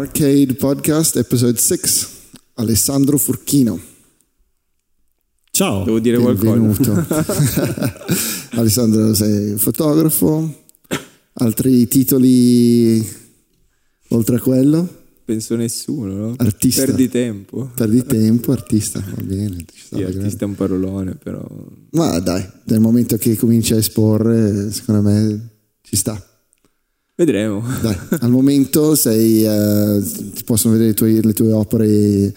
Arcade Podcast, episode 6. Alessandro Furchino. Ciao. Devo dire Benvenuto. qualcosa. Alessandro, sei fotografo? Altri titoli oltre a quello? Penso nessuno, no? Artista. Perdi tempo. Perdi tempo, artista, va bene. Sì, artista è un parolone, però... Ma dai, nel momento che cominci a esporre, secondo me ci sta. Vedremo. Dai, al momento sei, eh, ti possono vedere i tuoi- le tue opere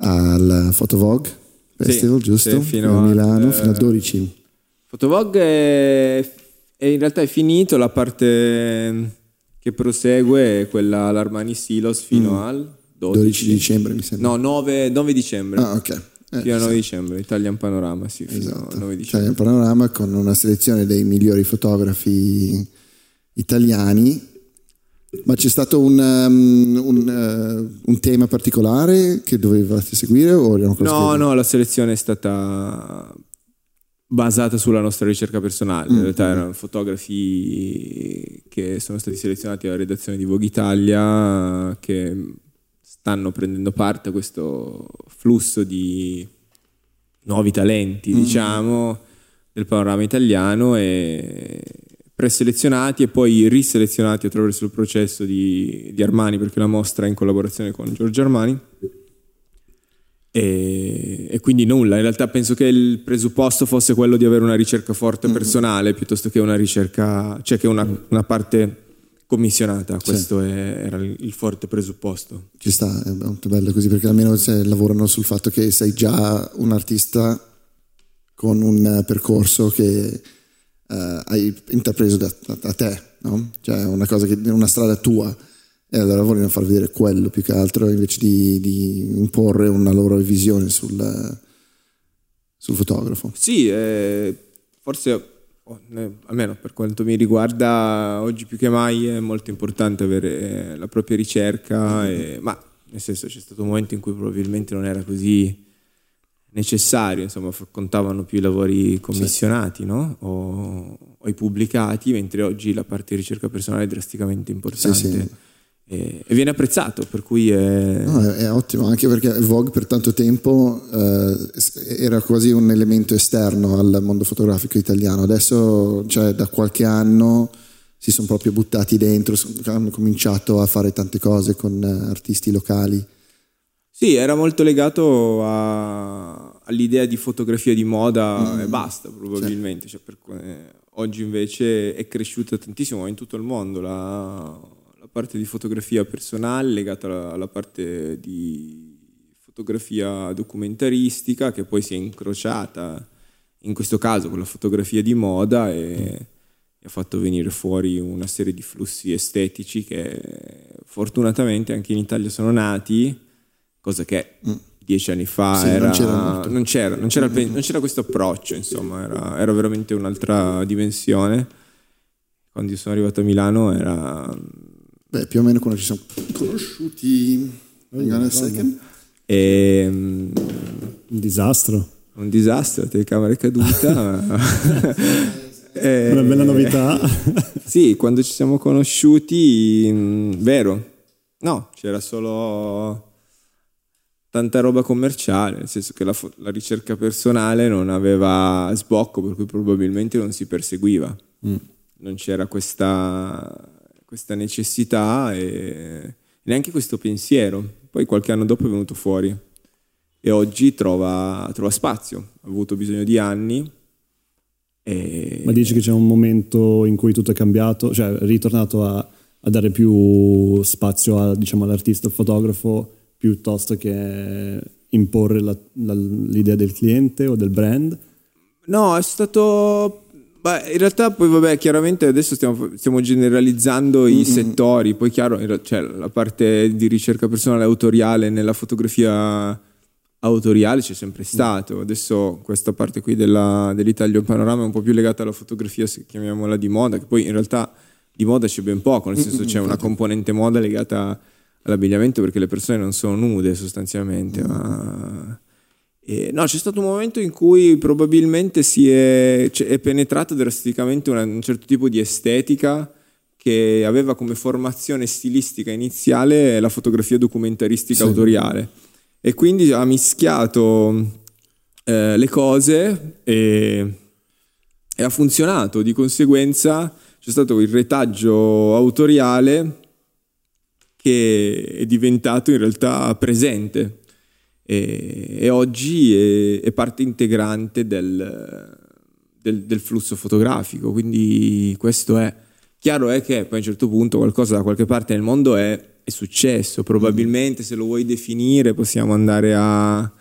al Photovog Festival, Sì, giusto? sì, fino a Milano, al- fino a 12. Fotolog è, è in realtà è finito, la parte che prosegue è quella all'Armani Silos fino al 12, 12 Mm. dicembre mi sembra. No, 9, 9 dicembre. Ah, ok. Eh, fino al sì, 9 dicembre, Italian Panorama, sì, esatto. al 9 C'è dicembre. il panorama con una selezione dei migliori fotografi italiani. Ma c'è stato un, um, un, eh, un tema particolare che dovevate seguire? No, che- no, la selezione è stata basata sulla nostra ricerca personale. In realtà erano fotografi che sono stati selezionati alla redazione di Vogue Italia che stanno prendendo parte a questo flusso di nuovi talenti, diciamo, del panorama italiano e preselezionati e poi riselezionati attraverso il processo di, di Armani perché la mostra è in collaborazione con Giorgio Armani. E, e quindi nulla, in realtà penso che il presupposto fosse quello di avere una ricerca forte personale piuttosto che una ricerca, cioè che una, una parte commissionata, questo è- era il, forte presupposto. Ci sta, è molto bello così perché almeno lavorano sul fatto che sei già un artista con un percorso che eh, hai intrapreso da, da- te, no? Cioè una cosa che una strada tua e allora vogliono far vedere quello più che altro invece di, di imporre una loro visione sul, sul fotografo. Sì, eh, forse oh, almeno per quanto mi riguarda oggi più che mai è molto importante avere eh, la propria ricerca, e- ma nel senso c'è stato un momento in cui probabilmente non era così necessario, insomma contavano più i lavori commissionati no? o, o i pubblicati, mentre oggi la parte di ricerca personale è drasticamente importante. Sì, sì. E, e viene apprezzato, per cui è... No, è, è ottimo, anche perché Vogue per tanto tempo eh, era quasi un elemento esterno al mondo fotografico italiano. Adesso, cioè, da qualche anno si sono proprio buttati dentro, hanno cominciato a fare tante cose con artisti locali. Sì, era molto legato a- all'idea di fotografia di moda e basta, probabilmente. Cioè, per que- oggi invece è cresciuta tantissimo in tutto il mondo la, la parte di fotografia personale legata alla, alla parte di fotografia documentaristica che poi si è incrociata in questo caso con la fotografia di moda e ha fatto venire fuori una serie di flussi estetici che fortunatamente anche in Italia sono nati cosa che dieci anni fa Mm. Sì, non era, c'era molto. non c'era, non c'era il pen- non c'era questo approccio, insomma, era, era veramente un'altra dimensione. Quando io sono arrivato a Milano era... Beh, più o meno quando ci siamo conosciuti. Hang on a second. ehm, Un disastro. un disastro, la telecamera è caduta. Eh, Una bella novità. Sì, quando ci siamo conosciuti, mh, vero, no, c'era solo tanta roba commerciale, nel senso che la, la ricerca personale non aveva sbocco, per cui probabilmente non si perseguiva. Non c'era questa, questa necessità e neanche questo pensiero. Poi qualche anno dopo è venuto fuori e oggi trova, trova spazio. Ha avuto bisogno di anni. E... Ma dici che c'è un momento in cui tutto è cambiato, cioè è ritornato a, a dare più spazio a, diciamo, all'artista, al fotografo, piuttosto che imporre la- la- l'idea del cliente o del brand? No, è stato. Beh, in realtà, poi, vabbè, chiaramente adesso stiamo, stiamo generalizzando i settori. Poi, chiaro, cioè, la parte di ricerca personale autoriale nella fotografia autoriale c'è sempre stato. Adesso, questa parte qui della, dell'Italia Panorama è un po' più legata alla fotografia, se chiamiamola di moda, che poi in realtà di moda c'è ben poco, nel senso c'è una componente moda legata all'abbigliamento perché le persone non sono nude sostanzialmente, ma e, no, c'è stato un momento in cui probabilmente si è, cioè, è penetrato drasticamente una- un certo tipo di estetica che aveva come formazione stilistica iniziale la fotografia documentaristica Sì. autoriale e quindi ha mischiato eh, le cose e, e ha funzionato. Di conseguenza c'è stato il retaggio autoriale che è diventato in realtà presente e, e oggi è, è parte integrante del, del- del flusso fotografico. Quindi questo è chiaro è che poi a un certo punto qualcosa da qualche parte nel mondo è, è successo. Probabilmente se lo vuoi definire possiamo andare a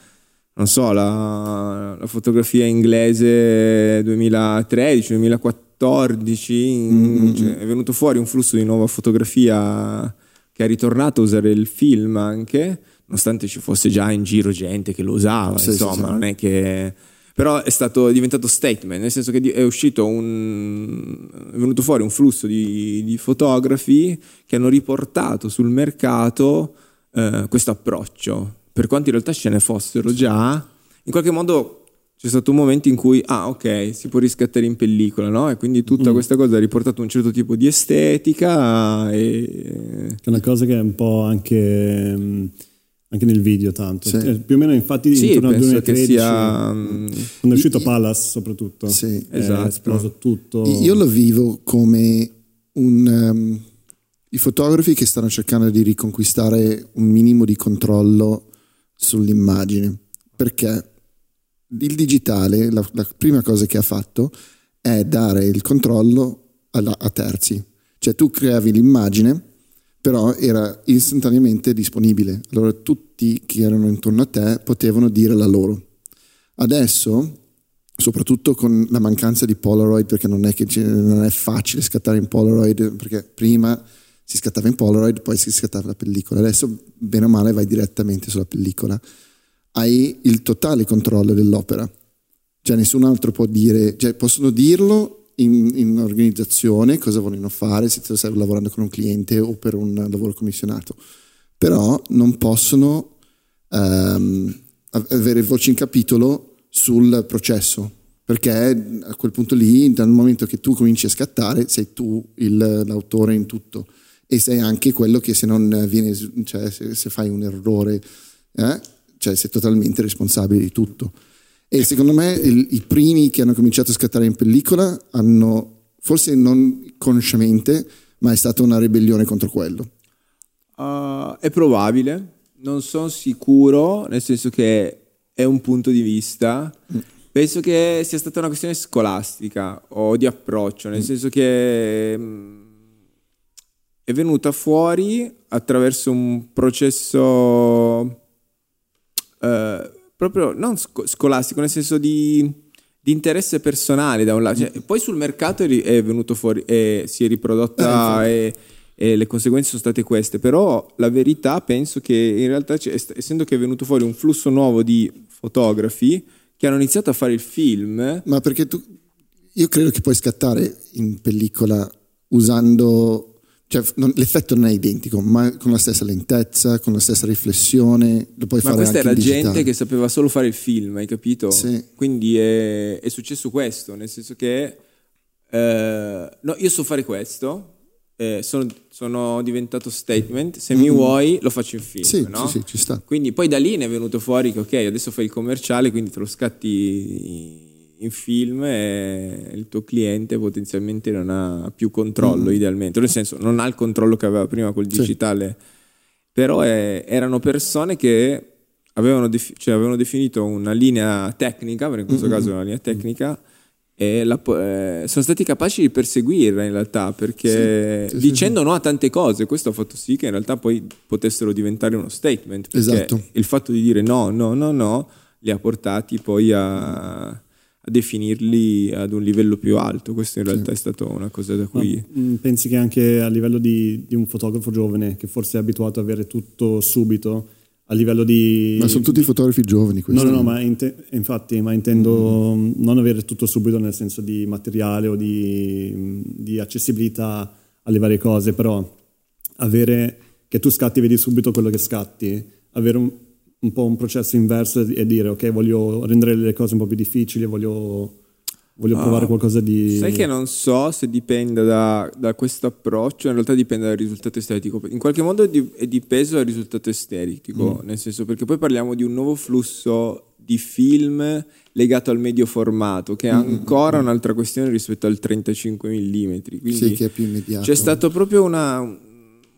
non so, la, la fotografia inglese 2013-2014, cioè, è venuto fuori un flusso di nuova fotografia che ha ritornato a usare il film anche, nonostante ci fosse già in giro gente che lo usava, Sì, sì, insomma, sì. non è che... Però è, stato, è diventato statement, nel senso che è uscito un... è venuto fuori un flusso di, di fotografi che hanno riportato sul mercato eh, questo approccio. Per quanto in realtà ce ne fossero già, in qualche modo c'è stato un momento in cui, ah ok, si può riscattare in pellicola, no? E quindi tutta questa cosa ha riportato un certo tipo di estetica e... Che è una cosa che è un po' anche, mm, anche nel video tanto. Sì. Eh, Più o meno infatti Sì, intorno al penso 2013, che sia... mm, quando è uscito Palace soprattutto, Sì. è Esatto. esploso tutto. Io lo vivo come un, ehm, i fotografi che stanno cercando di riconquistare un minimo di controllo sull'immagine, perché il digitale, la, la prima cosa che ha fatto è dare il controllo alla- a terzi. Cioè tu creavi l'immagine, però era istantaneamente disponibile. Allora tutti che erano intorno a te potevano dire la loro. Adesso, soprattutto con la mancanza di Polaroid, perché non è, che non è facile scattare in Polaroid, perché prima si scattava in Polaroid, poi si scattava la pellicola. Adesso, bene o male, vai direttamente sulla pellicola. Hai il totale controllo dell'opera. Cioè nessun altro può dire, cioè possono dirlo in, in organizzazione, cosa vogliono fare, se stai lavorando con un cliente o per un lavoro commissionato, però non possono ehm, avere voce in capitolo sul processo, perché a quel punto lì, dal momento che tu cominci a scattare, sei tu il- l'autore in tutto e sei anche quello che se non viene, cioè se, se fai un errore, eh, cioè sei totalmente responsabile di tutto. E secondo me il- i primi che hanno cominciato a scattare in pellicola hanno, forse non consciamente, ma è stata una ribellione contro quello. Uh, è probabile, non sono sicuro, nel senso che è un punto di vista. Penso che sia stata una questione scolastica o di approccio, nel senso che mm, è venuta fuori attraverso un processo eh, proprio non sco- scolastico, nel senso di, di interesse personale da un lato. Cioè, poi sul mercato è, è venuto fuori, e si è riprodotta e, e le conseguenze sono state queste. Però la verità penso che in realtà, essendo che è venuto fuori un flusso nuovo di fotografi che hanno iniziato a fare il film, Ma perché tu, io credo che puoi scattare in pellicola usando, cioè non- l'effetto non è identico, ma con la stessa lentezza, con la stessa riflessione, lo puoi Ma fare questa anche era gente che sapeva solo fare il film, hai capito? Sì. Quindi è, è successo questo, nel senso che eh, no, io so fare questo, eh, sono, sono diventato statement, se mi vuoi lo faccio in film, Mm. Sì, no? sì, sì, ci sta. Quindi poi da lì ne è venuto fuori che ok, adesso fai il commerciale, quindi te lo scatti in film il tuo cliente potenzialmente non ha più controllo idealmente, nel senso non ha il controllo che aveva prima col Mm. Sì. digitale, però eh, erano persone che avevano, defi- cioè, avevano definito una linea tecnica, perché in questo caso è una linea tecnica, e la eh, sono stati capaci di perseguirla in realtà perché Sì, sì, dicendo no a tante cose questo ha fatto sì che in realtà poi potessero diventare uno statement perché Esatto. il fatto di dire no no no no li ha portati poi a, a definirli ad un livello più alto. Questo in realtà è stata una cosa da Ma, cui mm, pensi che anche a livello di, di un fotografo giovane che forse è abituato ad avere tutto subito, a livello di... Ma sono tutti fotografi giovani No, questi. no, no, ma inte- infatti, ma intendo mm, non avere tutto subito nel senso di materiale o di, di accessibilità alle varie cose, però avere che tu scatti e vedi subito quello che scatti, avere un, un po' un processo inverso e dire ok, voglio rendere le cose un po' più difficili, voglio... voglio provare Ah, qualcosa di... Sai che non so se dipenda da, da questo approccio, in realtà dipende dal risultato estetico. In qualche modo è di, dipeso dal risultato estetico, nel senso perché poi parliamo di un nuovo flusso di film legato al medio formato, che è ancora un'altra questione rispetto al 35 mm. Quindi Sì, che è più immediato. c'è stato proprio una,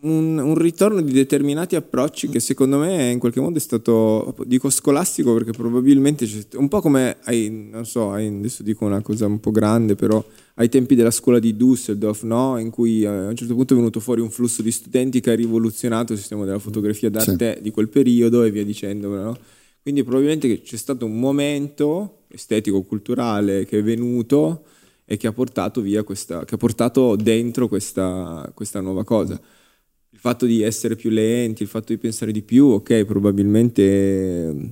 un, un ritorno di determinati approcci che secondo me in qualche modo è stato, dico scolastico perché probabilmente c'è, un po' come, ai, non so, ai- adesso dico una cosa un po' grande, però ai tempi della scuola di Düsseldorf, no? in cui eh, a un certo punto è venuto fuori un flusso di studenti che ha rivoluzionato il sistema della fotografia d'arte di quel periodo e via dicendo. No? Quindi probabilmente c'è stato un momento estetico-culturale che è venuto e che ha portato via questa, che ha portato dentro questa, questa nuova cosa. Il fatto di essere più lenti, il fatto di pensare di più, ok, probabilmente eh,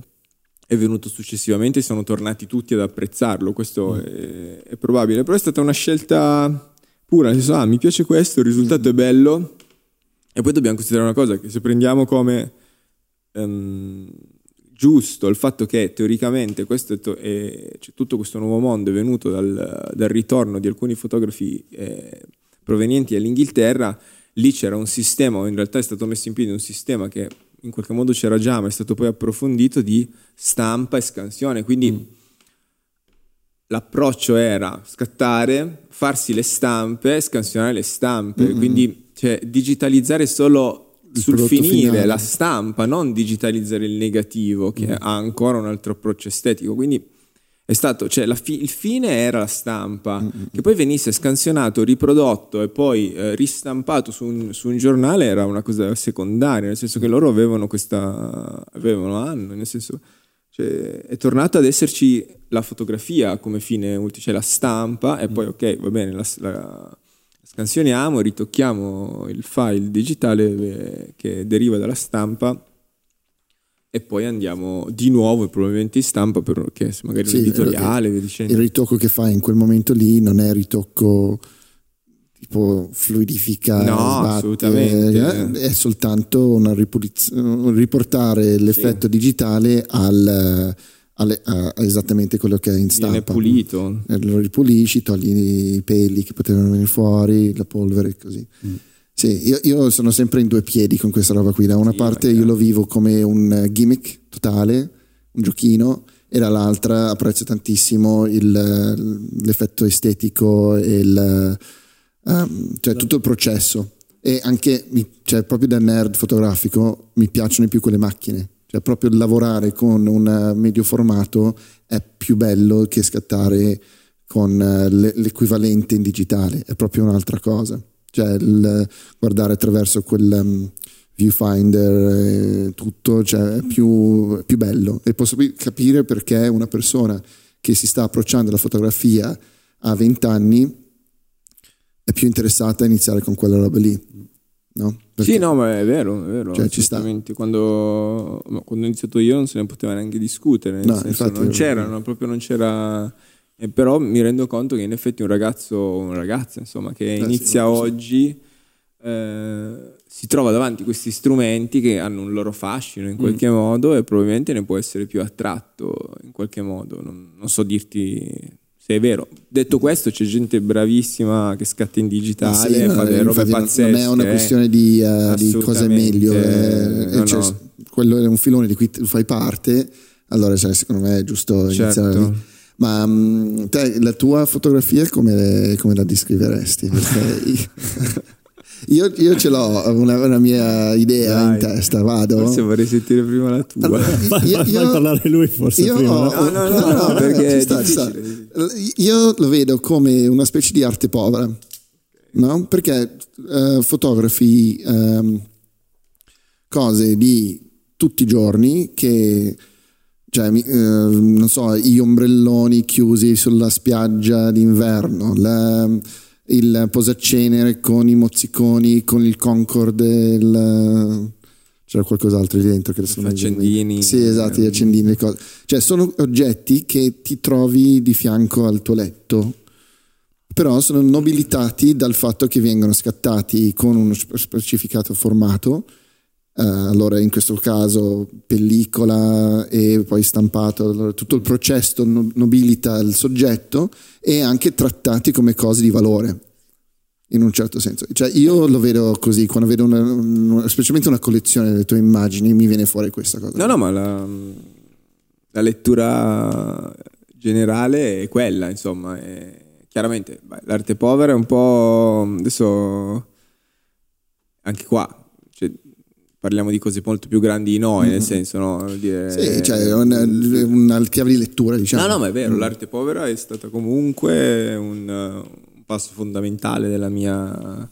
è venuto successivamente sono tornati tutti ad apprezzarlo, questo è, è probabile, però è stata una scelta pura, nel senso, ah, mi piace questo, il risultato è bello, e poi dobbiamo considerare una cosa, che se prendiamo come ehm, giusto il fatto che teoricamente questo è to- è- cioè, tutto questo nuovo mondo è venuto dal, dal ritorno di alcuni fotografi eh, provenienti dall'Inghilterra, lì c'era un sistema, o in realtà è stato messo in piedi un sistema che in qualche modo c'era già, ma è stato poi approfondito di stampa e scansione, quindi l'approccio era scattare, farsi le stampe, scansionare le stampe, quindi cioè, digitalizzare solo sul prodotto finire finale. la stampa, non digitalizzare il negativo che ha ancora un altro approccio estetico. Quindi è stato, cioè fi- il fine era la stampa, che poi venisse scansionato, riprodotto e poi eh, ristampato su un, su un giornale era una cosa secondaria, nel senso che loro avevano questa, avevano, hanno, nel senso, cioè, è tornata ad esserci la fotografia come fine ultimo, cioè la stampa e poi ok, va bene, la, la scansioniamo, ritocchiamo il file digitale eh, che deriva dalla stampa e poi andiamo di nuovo probabilmente in stampa perché magari Sì, l'editoriale, via il dicendo. ritocco che fai in quel momento lì non è ritocco tipo fluidifica, No, sbatte, assolutamente. eh, è soltanto una ripuliz- un riportare l'effetto digitale al, alle- a, a esattamente quello che è in stampa. Viene pulito. Eh, Lo ripulisci, togli i peli che potevano venire fuori, la polvere e così. Mm. Sì, io, io sono sempre in due piedi con questa roba qui. Da una Sì, parte io lo vivo come un eh, gimmick totale, un giochino, e dall'altra apprezzo tantissimo il, eh, l'effetto estetico e il, ehm, cioè tutto il processo. E anche, cioè, proprio da nerd fotografico, mi piacciono di più quelle macchine. Cioè, proprio lavorare con un medio formato è più bello che scattare con le- l'equivalente in digitale, è proprio un'altra cosa. Cioè, il guardare attraverso quel um, viewfinder e tutto, cioè, è più, più bello. E posso capire perché una persona che si sta approcciando alla fotografia a 20 anni è più interessata a iniziare con quella roba lì. No? Perché- Sì, no, ma è vero, è vero. Cioè, ci sta. Quando, quando ho iniziato io non se ne poteva neanche discutere, nel No, senso, infatti- non c'erano, proprio non c'era... e però mi rendo conto che in effetti un ragazzo, una ragazza, insomma, che sì, inizia sì. oggi eh, si trova davanti a questi strumenti che hanno un loro fascino in qualche Mm. modo e probabilmente ne può essere più attratto in qualche modo. Non, non so dirti se è vero. Detto questo, c'è gente bravissima che scatta in digitale, Sì, fa no, delle robe pazzesche. Non è una questione di, eh, di cosa è meglio, eh, no, cioè, no. quello è un filone di cui tu fai parte, allora cioè, secondo me è giusto Certo. iniziare. Ma mm, te, la tua fotografia come, come la descriveresti? Perché io, io ce l'ho una, una mia idea Dai. in testa, vado. Forse vorrei sentire prima la tua. Allora, io- fai io- parlare lui forse io prima. ho- No, no, no, no, perché ci è sta, sta. Io lo vedo come una specie di arte povera, no? Perché eh, fotografi ehm, cose di tutti i giorni che, cioè, eh, non so, gli ombrelloni chiusi sulla spiaggia d'inverno, la- il posacenere con i mozziconi, con il Concord, il- c'era qualcos'altro lì dentro che adesso non accendini. Sì, esatto, gli accendini, le cose. Cioè, sono oggetti che ti trovi di fianco al tuo letto, però sono nobilitati dal fatto che vengono scattati con uno spe- specificato formato allora in questo caso pellicola e poi stampato, allora, tutto il processo nobilita il soggetto e anche trattati come cose di valore in un certo senso. Cioè io lo vedo così, quando vedo una, una, specialmente una collezione delle tue immagini mi viene fuori questa cosa. No, no, ma la, la lettura generale è quella, insomma, è, chiaramente beh, l'arte povera è un po' adesso anche qua parliamo di cose molto più grandi di noi, mm-hmm. nel senso, no? Dire, sì, cioè una, una chiave di lettura, diciamo. No, no, ma è vero, mm. l'arte povera è stata comunque un, un passo fondamentale della mia,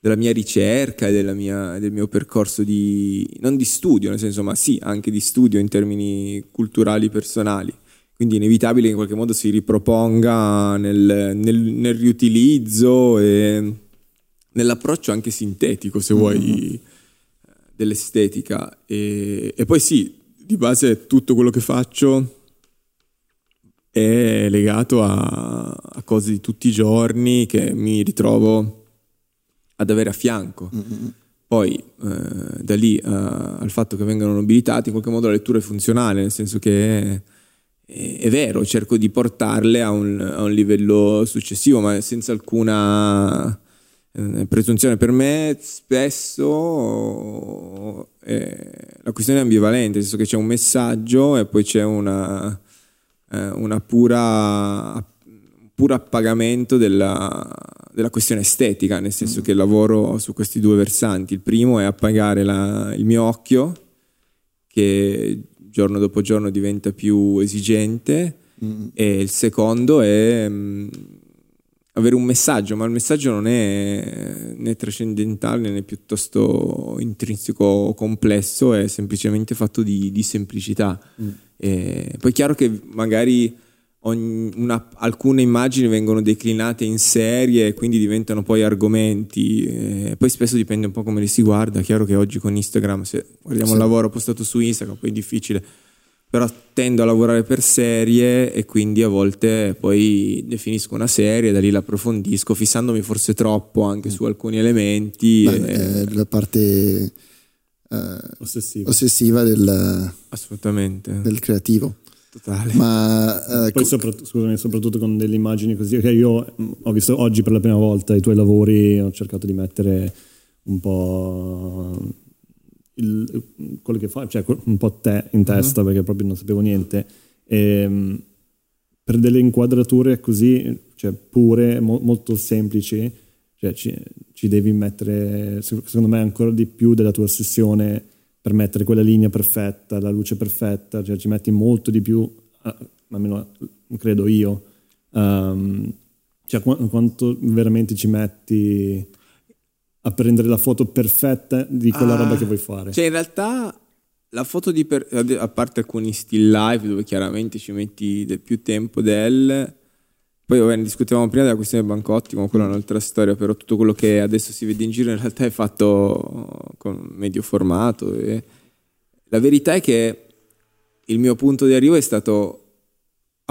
della mia ricerca e della mia, del mio percorso di, non di studio, nel senso, ma sì, anche di studio in termini culturali personali. Quindi è inevitabile che in qualche modo si riproponga nel, nel, nel riutilizzo e nell'approccio anche sintetico, se vuoi, mm-hmm. Dell'estetica. E, e, poi sì, di base tutto quello che faccio è legato a, a cose di tutti i giorni che mi ritrovo ad avere a fianco. Mm-hmm. Poi eh, da lì uh, al fatto che vengano nobilitati, in qualche modo la lettura è funzionale, nel senso che è, è vero, cerco di portarle a un, a un livello successivo, ma senza alcuna eh, presunzione per me spesso eh, la questione è ambivalente, nel senso che c'è un messaggio e poi c'è una, eh, una pura, puro appagamento della, della, questione estetica, nel senso mm. che lavoro su questi due versanti. Il primo è appagare la, il mio occhio, che giorno dopo giorno diventa più esigente, mm. e il secondo è... Mh, mm, avere un messaggio, ma il messaggio non è né trascendentale né piuttosto intrinseco o complesso, è semplicemente fatto di, di semplicità. Mm. poi è chiaro che magari una, alcune immagini vengono declinate in serie e quindi diventano poi argomenti, e poi spesso dipende un po' come li si guarda, è chiaro che oggi con Instagram, se guardiamo sì. un lavoro postato su Instagram, poi è difficile però tendo a lavorare per serie e quindi a volte poi definisco una serie, da lì l'approfondisco, fissandomi forse troppo anche su alcuni elementi. Beh, e... la parte uh, ossessiva, ossessiva del, Assolutamente. del creativo. Totale. Ma, uh, Poi soprattutto, scusami, soprattutto con delle immagini così, che io ho visto oggi per la prima volta i tuoi lavori, ho cercato di mettere un po' il, quello che fa, cioè un po' te in testa uh-huh. perché proprio non sapevo niente. E, ehm, per delle inquadrature così, cioè pure, mo, molto semplici, cioè ci, ci, devi mettere, secondo me, ancora di più della tua ossessione per mettere quella linea perfetta, la luce perfetta, cioè ci metti molto di più, almeno credo io. Um, cioè qu- quanto veramente ci metti a prendere la foto perfetta di quella ah, roba che vuoi fare. Cioè, in realtà la foto di per, a parte alcuni still life dove chiaramente ci metti del più tempo del poi vabbè, ne discutevamo prima della questione dei bancotti, ma quella è un'altra storia, però tutto quello che adesso si vede in giro in realtà è fatto con medio formato. E la verità è che il mio punto di arrivo è stato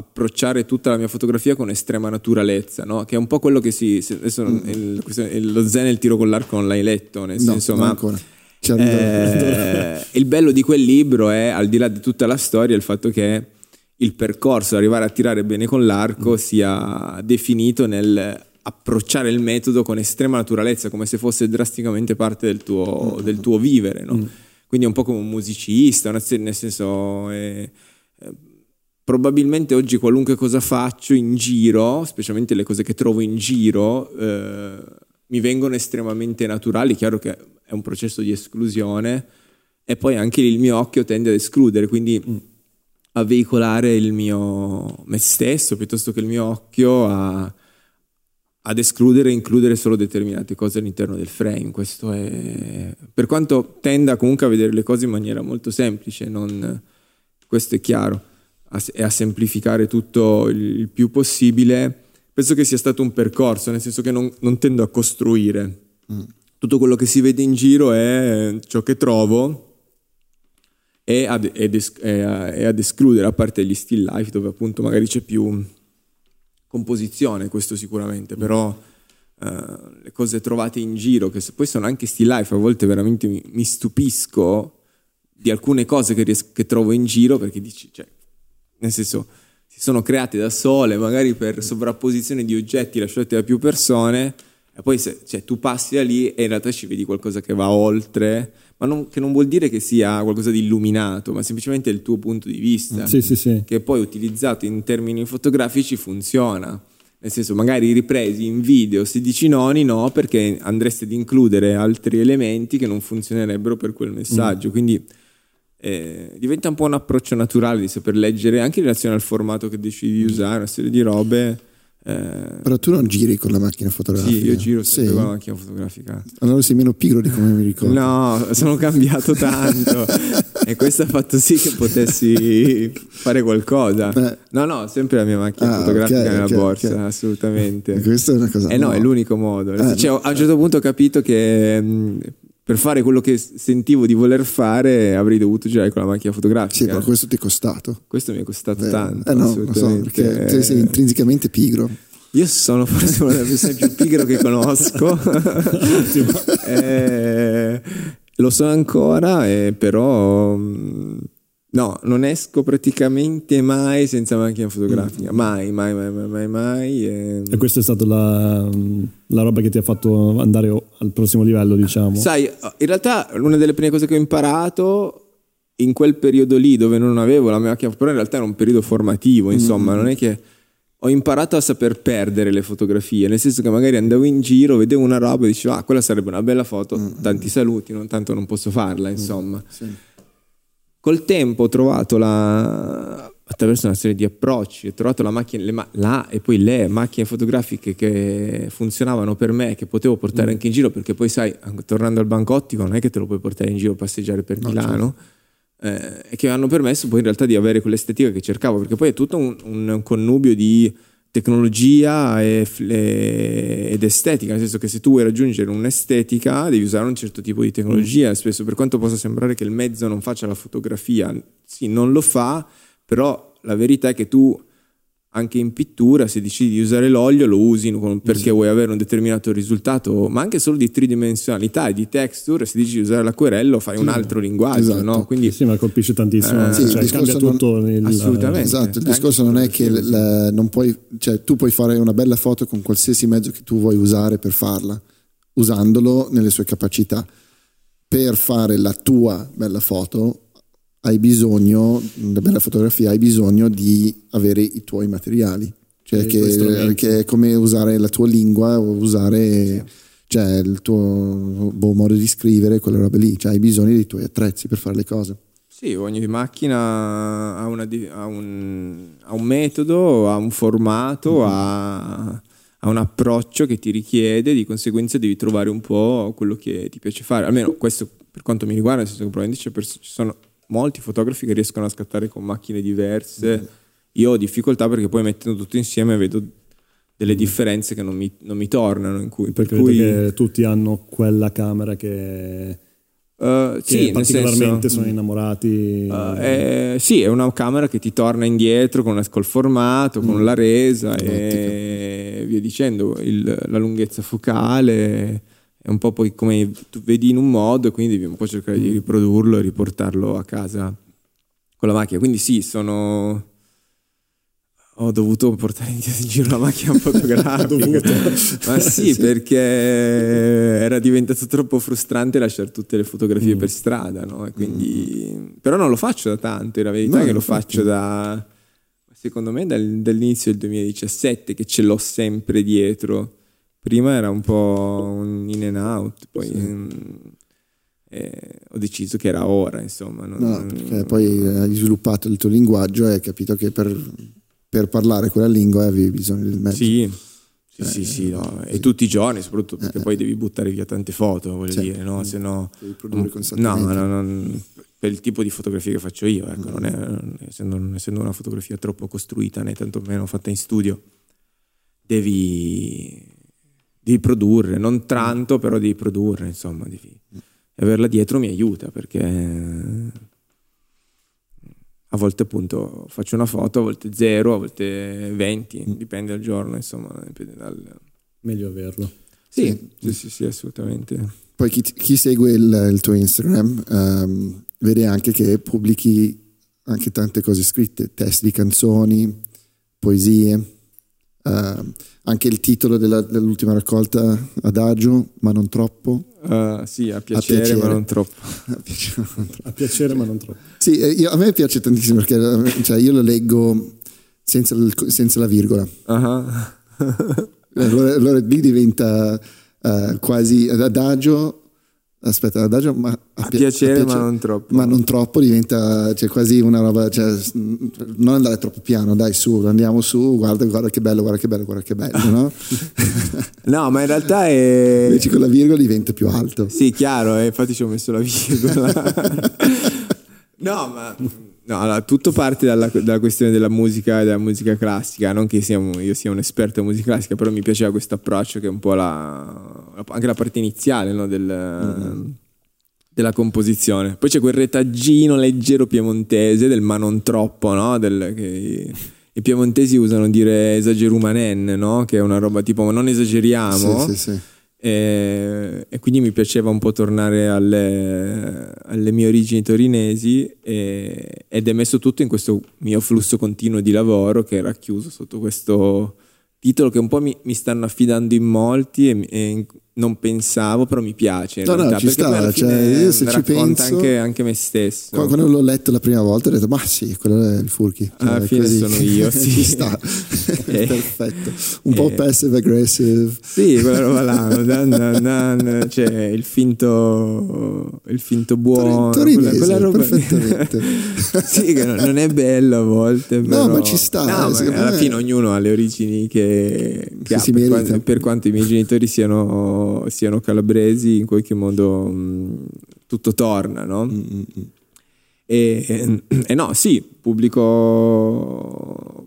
approcciare tutta la mia fotografia con estrema naturalezza, no? che è un po' quello che si... Adesso mm. il, lo zen e il tiro con l'arco non l'hai letto, nel no, senso... Ma, ancora. Eh, il bello di quel libro è, al di là di tutta la storia, il fatto che il percorso, arrivare a tirare bene con l'arco, mm. sia definito nel approcciare il metodo con estrema naturalezza, come se fosse drasticamente parte del tuo, mm. del tuo vivere. No? Mm. Quindi è un po' come un musicista, nel senso... È, probabilmente oggi qualunque cosa faccio in giro, specialmente le cose che trovo in giro, eh, mi vengono estremamente naturali. Chiaro che è un processo di esclusione e poi anche il mio occhio tende ad escludere, quindi mm, a veicolare il mio me stesso piuttosto che il mio occhio a, ad escludere e includere solo determinate cose all'interno del frame. Questo è per quanto tenda comunque a vedere le cose in maniera molto semplice, non, questo è chiaro e a semplificare tutto il più possibile, penso che sia stato un percorso, nel senso che non, non tendo a costruire. Mm. Tutto quello che si vede in giro è ciò che trovo e ad, ed e ad escludere, a parte gli still life dove appunto magari c'è più composizione, questo sicuramente, però le cose trovate in giro, che poi sono anche still life, a volte veramente mi, mi stupisco di alcune cose che, ries- che, trovo in giro perché dici, cioè, nel senso, si sono create da sole, magari per sovrapposizione di oggetti lasciati da più persone, e poi se, cioè, tu passi da lì e in realtà ci vedi qualcosa che va oltre, ma non, che non vuol dire che sia qualcosa di illuminato, ma semplicemente il tuo punto di vista, sì, sì, sì. che poi utilizzato in termini fotografici funziona. Nel senso, magari ripresi in video 16 noni, no, perché andreste ad includere altri elementi che non funzionerebbero per quel messaggio. Mm. Quindi eh, diventa un po' un approccio naturale di saper leggere anche in relazione al formato che decidi di usare, una serie di robe. Eh... Però tu non giri con la macchina fotografica. Sì, io giro sempre sì. con la macchina fotografica. Allora sei meno pigro di come mi ricordo. No, sono cambiato tanto e questo ha fatto sì che potessi fare qualcosa. Beh. No, no, sempre la mia macchina ah, fotografica okay, nella okay, borsa, okay. assolutamente. E questa è una cosa. Eh no, no è l'unico modo. Eh, cioè, no. A un certo punto ho capito che mh, per fare quello che sentivo di voler fare avrei dovuto girare con la macchina fotografica. Sì, ma questo ti è costato. Questo mi è costato eh, tanto. Eh no, lo so, perché sei intrinsecamente pigro. Io sono forse una delle persone più pigre che conosco. eh, lo so ancora, eh, però mm, No, non esco praticamente mai senza macchina fotografica, mm. mai, mai, mai, mai, mai. mai e... e... questa è stata la, la, roba che ti ha fatto andare al prossimo livello, diciamo. Sai, in realtà una delle prime cose che ho imparato in quel periodo lì dove non avevo la mia macchina, però in realtà era un periodo formativo, insomma, mm. non è che ho imparato a saper perdere le fotografie, nel senso che magari andavo in giro, vedevo una roba e dicevo, ah, quella sarebbe una bella foto, mm. tanti saluti, non tanto non posso farla, insomma. Mm. Sì. Col tempo ho trovato la, attraverso una serie di approcci, ho trovato la macchina, le, la e poi le macchine fotografiche che funzionavano per me, che potevo portare mm. anche in giro, perché poi sai, tornando al banco ottico non è che te lo puoi portare in giro a passeggiare per no, Milano, certo. eh, e che mi hanno permesso poi in realtà di avere quell'estetica che cercavo, perché poi è tutto un, un connubio di tecnologia e, ed estetica, nel senso che se tu vuoi raggiungere un'estetica devi usare un certo tipo di tecnologia, mm. spesso per quanto possa sembrare che il mezzo non faccia la fotografia, sì, non lo fa, però la verità è che tu anche in pittura, se decidi di usare l'olio, lo usi perché vuoi avere un determinato risultato, ma anche solo di tridimensionalità e di texture. Se decidi di usare l'acquerello, fai sì, un altro linguaggio. Esatto. No? Quindi, sì, ma colpisce tantissimo. Eh, sì, cioè, cambia non, tutto. Nel, assolutamente. Esatto, il discorso non è che la, non puoi, cioè, tu puoi fare una bella foto con qualsiasi mezzo che tu vuoi usare per farla, usandolo nelle sue capacità. Per fare la tua bella foto hai bisogno, una bella fotografia, hai bisogno di avere i tuoi materiali. Cioè che, che, è come usare la tua lingua o usare cioè, il tuo boh, modo di scrivere, quelle robe lì. Cioè, hai bisogno dei tuoi attrezzi per fare le cose. Sì, ogni macchina ha, una, ha, un, ha un, metodo, ha un formato, mm-hmm. ha, ha, un approccio che ti richiede, di conseguenza devi trovare un po' quello che ti piace fare. Almeno questo per quanto mi riguarda, nel senso che probabilmente ci sono molti fotografi che riescono a scattare con macchine diverse. Mm. Io ho difficoltà perché poi mettendo tutto insieme vedo delle differenze che non mi, non mi tornano. In cui, per cui... che tutti hanno quella camera che, uh, che sì, particolarmente senso, sono innamorati. Uh, è, sì, è una camera che ti torna indietro con col formato, con mm. la resa e via dicendo, il, la lunghezza focale è un po' poi come tu vedi in un modo e quindi devi un po' cercare di riprodurlo e riportarlo a casa con la macchina. Quindi sì, sono... Ho dovuto portare in giro la macchina fotografica. Ma sì, perché era diventato troppo frustrante lasciare tutte le fotografie mm. per strada, no? Quindi... Mm. Però non lo faccio da tanto, è la verità no, che lo faccio da... Secondo me dal, dall'inizio del 2017 che ce l'ho sempre dietro Prima era un po' un in and out, poi sì. mm, eh, ho deciso che era ora, insomma. Non, no, perché poi hai sviluppato il tuo linguaggio e hai capito che per, per parlare quella lingua avevi bisogno del mezzo. Sì, sì, eh, sì, sì, no. e tutti i giorni, soprattutto perché eh, poi devi buttare via tante foto, voglio sì. dire, no? Se no, devi produrre costantemente. No, no, no, per il tipo di fotografia che faccio io, ecco, mm. non è, essendo, essendo, una fotografia troppo costruita né tantomeno fatta in studio, devi di produrre, non tanto, però di produrre, insomma, di, averla dietro mi aiuta perché a volte appunto faccio una foto, a volte zero, a volte 20, dipende dal giorno, insomma, dipende dal... Meglio averlo. Sì, sì, sì, sì, assolutamente. Poi chi, chi segue il, il tuo Instagram ehm, vede anche che pubblichi anche tante cose scritte, testi di canzoni, poesie, ehm, anche il titolo della- dell'ultima raccolta Adagio, ma non troppo. Uh, sì, a piacere, piacere. ma non troppo. A piacere, ma non troppo. A piacere, ma non troppo. Sì, eh, io- a me piace tantissimo perché cioè, io lo leggo senza, senza la virgola. Ah. Allora, allora lì diventa eh, quasi ad adagio. Aspetta, adagio, ma A piacere, ma non troppo. Ma non troppo, diventa cioè, quasi una roba. Cioè, non andare troppo piano, dai, su, andiamo su, guarda, guarda che bello, guarda che bello, guarda che bello, no? No, ma in realtà è... Invece con la virgola diventa più alto. Sì, chiaro, eh, infatti ci ho messo la virgola. no, ma no, allora, tutto parte dalla, dalla questione della musica e della musica classica. Non che siamo- io sia un esperto in musica classica, però mi piaceva questo approccio che è un po' la, anche la parte iniziale no, del- della composizione. Poi c'è quel retaggino leggero piemontese del ma non troppo, no? Del, che i piemontesi usano dire esagerumanen, no? Che è una roba tipo ma non esageriamo. Sì, sì, sì. E, e quindi mi piaceva un po' tornare alle, alle mie origini torinesi e- ed è messo tutto in questo mio flusso continuo di lavoro che è racchiuso sotto questo titolo che un po' mi, mi stanno affidando in molti e, e non pensavo, però mi piace in No, no, realtà, ci perché sta, cioè, io se ci penso- anche, anche me stesso. Quando l'ho letto la prima volta ho detto, ma sì, quello è il Furchi. Cioè, Alla fine così. sono io, sì. Ci sta. Eh. Perfetto. Un po' Eh. passive aggressive. Sì, quella roba là, dan, dan, dan, cioè il finto, il finto buono, Tori- quella, torinese, quella roba perfettamente. sì, che non, non è bello a volte, però... ma ci sta, No, secondo alla me- fine ognuno ha le origini che, che Che ha, si per, quanto, per quanto i miei genitori siano, siano calabresi, in qualche modo mh, tutto torna, no? Mm, E, e- e no, sì, pubblico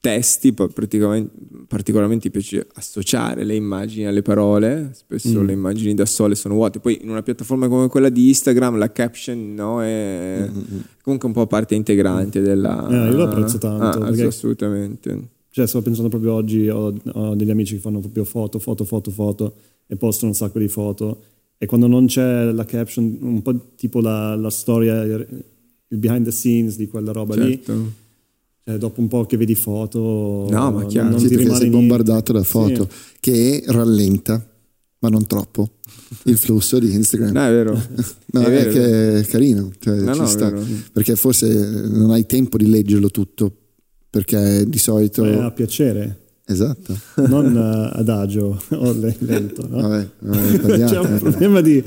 testi, particolarmente mi piace associare le immagini alle parole, spesso Mm. le immagini da sole sono vuote, poi in una piattaforma come quella di Instagram la caption no, è Mm, comunque un po' parte integrante della... Eh, io lo apprezzo tanto, Ah, assolutamente. Cioè, stavo pensando proprio oggi, ho, ho degli amici che fanno proprio foto, foto, foto, foto e postano un sacco di foto. E quando non c'è la caption, un po' tipo la, la storia, il behind the scenes di quella roba lì, Certo. cioè, dopo un po' che vedi foto, No, ma chiaro. non Sì, ti sei bombardato da foto che rallenta, ma non troppo, il flusso di Instagram. No, è vero. No, è è, vero. che è carino, cioè, No, ci no, è perché forse non hai tempo di leggerlo tutto, perché di solito... È a piacere, Esatto, non eh, adagio o le- lento. No? vabbè, vabbè, C'è un eh. problema di,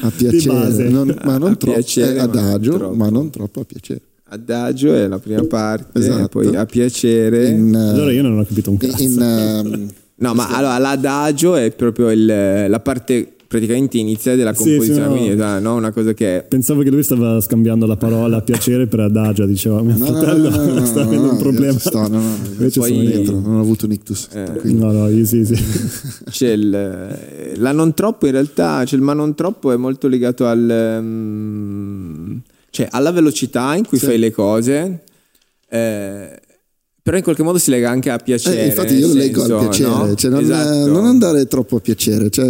a di piacere, non- ma non A troppo, piacere, ma adagio, non troppo. ma non troppo a piacere. Adagio è la prima parte, Esatto. poi a piacere... In, eh, Allora io non ho capito un cazzo. in, ehm, No, ma allora l'adagio è proprio il- la parte praticamente iniziale della Sì, composizione, sì, no. quindi dai, no? una cosa che è Pensavo che lui stava scambiando la parola piacere per adagio, diceva mio no, fratello no, no, no, sta no, avendo no, un problema. sto, no, no, Invece Poi- sono io. dietro, non ho avuto un ictus. Eh. No, no, io sì, sì. c'è il, la non troppo in realtà, c'è il ma non troppo è molto legato al, mm, cioè alla velocità in cui Sì. fai le cose, eh, però in qualche modo si lega anche a piacere. Eh, infatti io lo leggo senso, al piacere, no? cioè non, Esatto. non andare troppo a piacere. Cioè,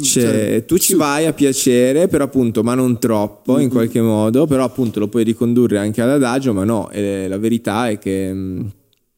Cioè, cioè, tu ci vai a piacere, però appunto, ma non troppo in qualche modo, però appunto lo puoi ricondurre anche ad adagio, ma no, e la verità è che mm,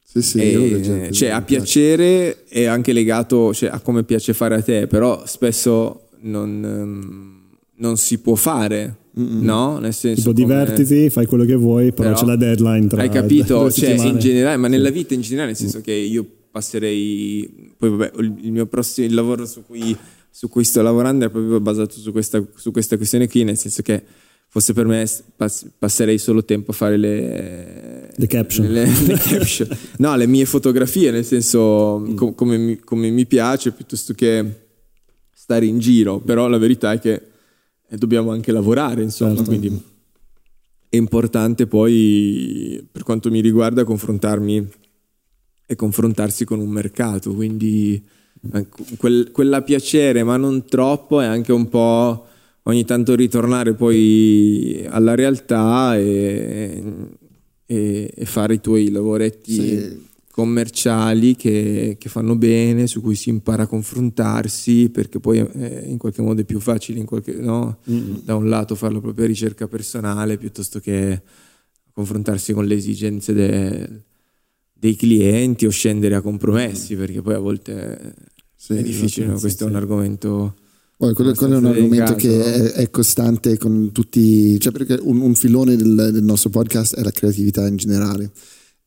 sì, sì, così, cioè, a piacere è anche legato cioè, a come piace fare a te, però spesso non, ehm, non si può fare, no? Nel senso Tipo come- divertiti, fai quello che vuoi, però, Però- c'è la deadline tra Hai capito? due Cioè, in generale, ma nella vita in generale, nel senso che io passerei. Poi, vabbè, il mio prossimo il lavoro su cui, su cui sto lavorando è proprio basato su questa, su questa questione qui, nel senso che fosse per me pass- passerei solo tempo a fare le, Le caption. le- le caption. no, le mie fotografie, nel senso co- come, mi, come mi piace, piuttosto che stare in giro. Però la verità è che eh, dobbiamo anche lavorare, insomma, Certo. quindi è importante poi, per quanto mi riguarda, confrontarmi e confrontarsi con un mercato. Quindi quel, quella piacere, ma non troppo, è anche un po' ogni tanto ritornare poi alla realtà e, e- e fare i tuoi lavoretti Sì. Commerciali che, che, fanno bene, su cui si impara a confrontarsi, perché poi è in qualche modo è più facile qualche, no? mm-hmm. da un lato fare la propria ricerca personale piuttosto che confrontarsi con le esigenze de, dei clienti o scendere a compromessi, perché poi a volte sì, è difficile, no? questo sì. è un argomento... Well, quello, quello, è un argomento che è, è, costante con tutti, cioè perché un, un filone del, del, nostro podcast è la creatività in generale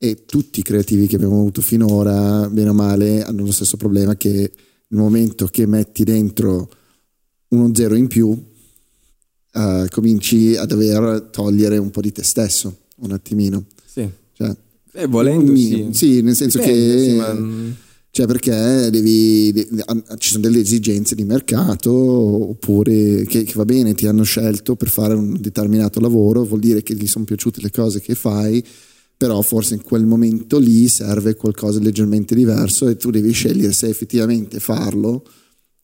e tutti i creativi che abbiamo avuto finora, bene o male, hanno lo stesso problema che nel momento che metti dentro uno zero in più, uh, cominci a dover togliere un po' di te stesso, un attimino. Sì. Cioè, eh, volendo, sì. sì. nel senso Dipende, che... Sì, ma cioè perché devi, ci sono delle esigenze di mercato oppure che, che, va bene, ti hanno scelto per fare un determinato lavoro, vuol dire che gli sono piaciute le cose che fai, però forse in quel momento lì serve qualcosa di leggermente diverso e tu devi scegliere se effettivamente farlo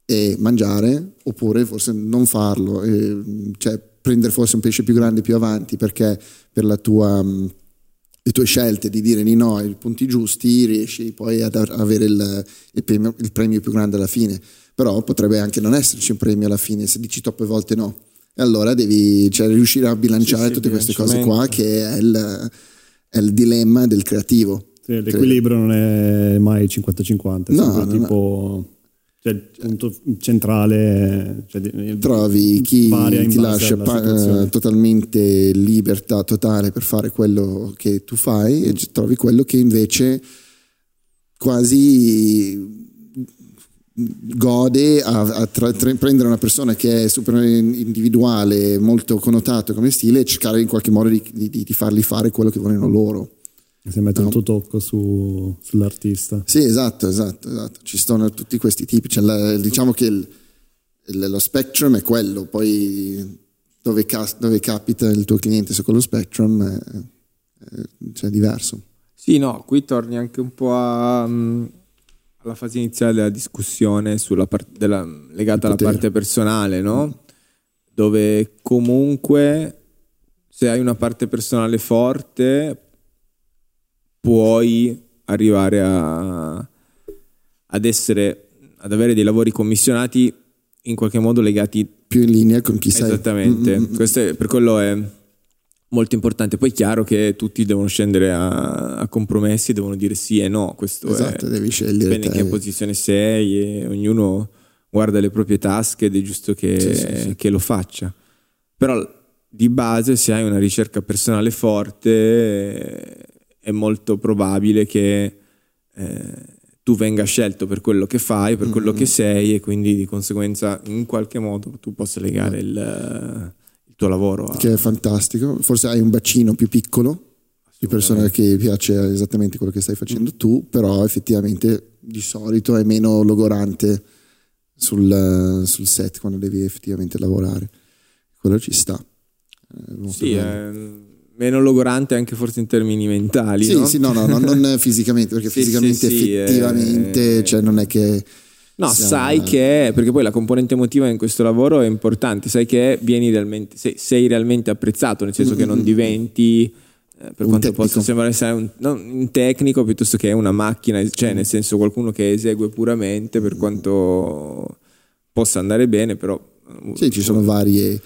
e mangiare oppure forse non farlo, e, cioè prendere forse un pesce più grande più avanti perché per la tua le tue scelte di dire di no ai punti giusti, riesci poi ad avere il, il, premio, il, premio, più grande alla fine. Però potrebbe anche non esserci un premio alla fine se dici troppe volte no. E allora devi cioè, riuscire a bilanciare sì, tutte queste cose qua, che è il, è il dilemma del creativo. Sì, l'equilibrio non è mai 50-50, è no, tipo cioè il punto centrale cioè, trovi chi ti lascia pa- eh, totalmente libertà totale per fare quello che tu fai e trovi quello che invece quasi gode a, a tra, tra, prendere una persona che è super individuale molto connotato come stile e cercare in qualche modo di, di, di fargli fare quello che vogliono loro se mette no. il tuo tocco su, sull'artista. Sì, esatto, esatto, esatto. Ci sono tutti questi tipi. Cioè, la, diciamo che il, il, lo spectrum è quello, poi dove, ca- dove, capita il tuo cliente su quello spectrum è, è cioè, diverso. Sì, no, qui torni anche un po' a, um, alla fase iniziale della discussione part- della, legata alla parte personale, no? Dove comunque se hai una parte personale forte puoi arrivare a, ad essere, ad avere dei lavori commissionati in qualche modo legati più in linea con chi sei. Esattamente, mm-hmm. Questo è, per quello è molto importante. Poi è chiaro che tutti devono scendere a, a compromessi, devono dire sì e no. Questo esatto, è, devi scegliere. Dipende in che posizione sei e ognuno guarda le proprie tasche ed è giusto che, sì, sì, sì. che lo faccia. Però di base, se hai una ricerca personale forte è molto probabile che eh, tu venga scelto per quello che fai, per quello mm-hmm. che sei e quindi di conseguenza in qualche modo tu possa legare il, il tuo lavoro. A... Che è fantastico, forse hai un bacino più piccolo di persone che piace esattamente quello che stai facendo mm. tu, però effettivamente di solito è meno logorante sul, sul set quando devi effettivamente lavorare. Quello ci sta. Sì, è meno logorante anche forse in termini mentali. Sì, no? sì, no, no, no non fisicamente, perché sì, fisicamente sì, effettivamente, eh... cioè non è che... No, siamo... sai che, perché poi la componente emotiva in questo lavoro è importante, sai che vieni realmente, sei, sei realmente apprezzato, nel senso mm-hmm. che non mm, mm, mm. diventi, eh, per un quanto tecnico. possa sembrare essere un, non, un, tecnico piuttosto che una macchina, cioè nel senso qualcuno che esegue puramente per quanto possa andare bene, però... Sì, ci sono varie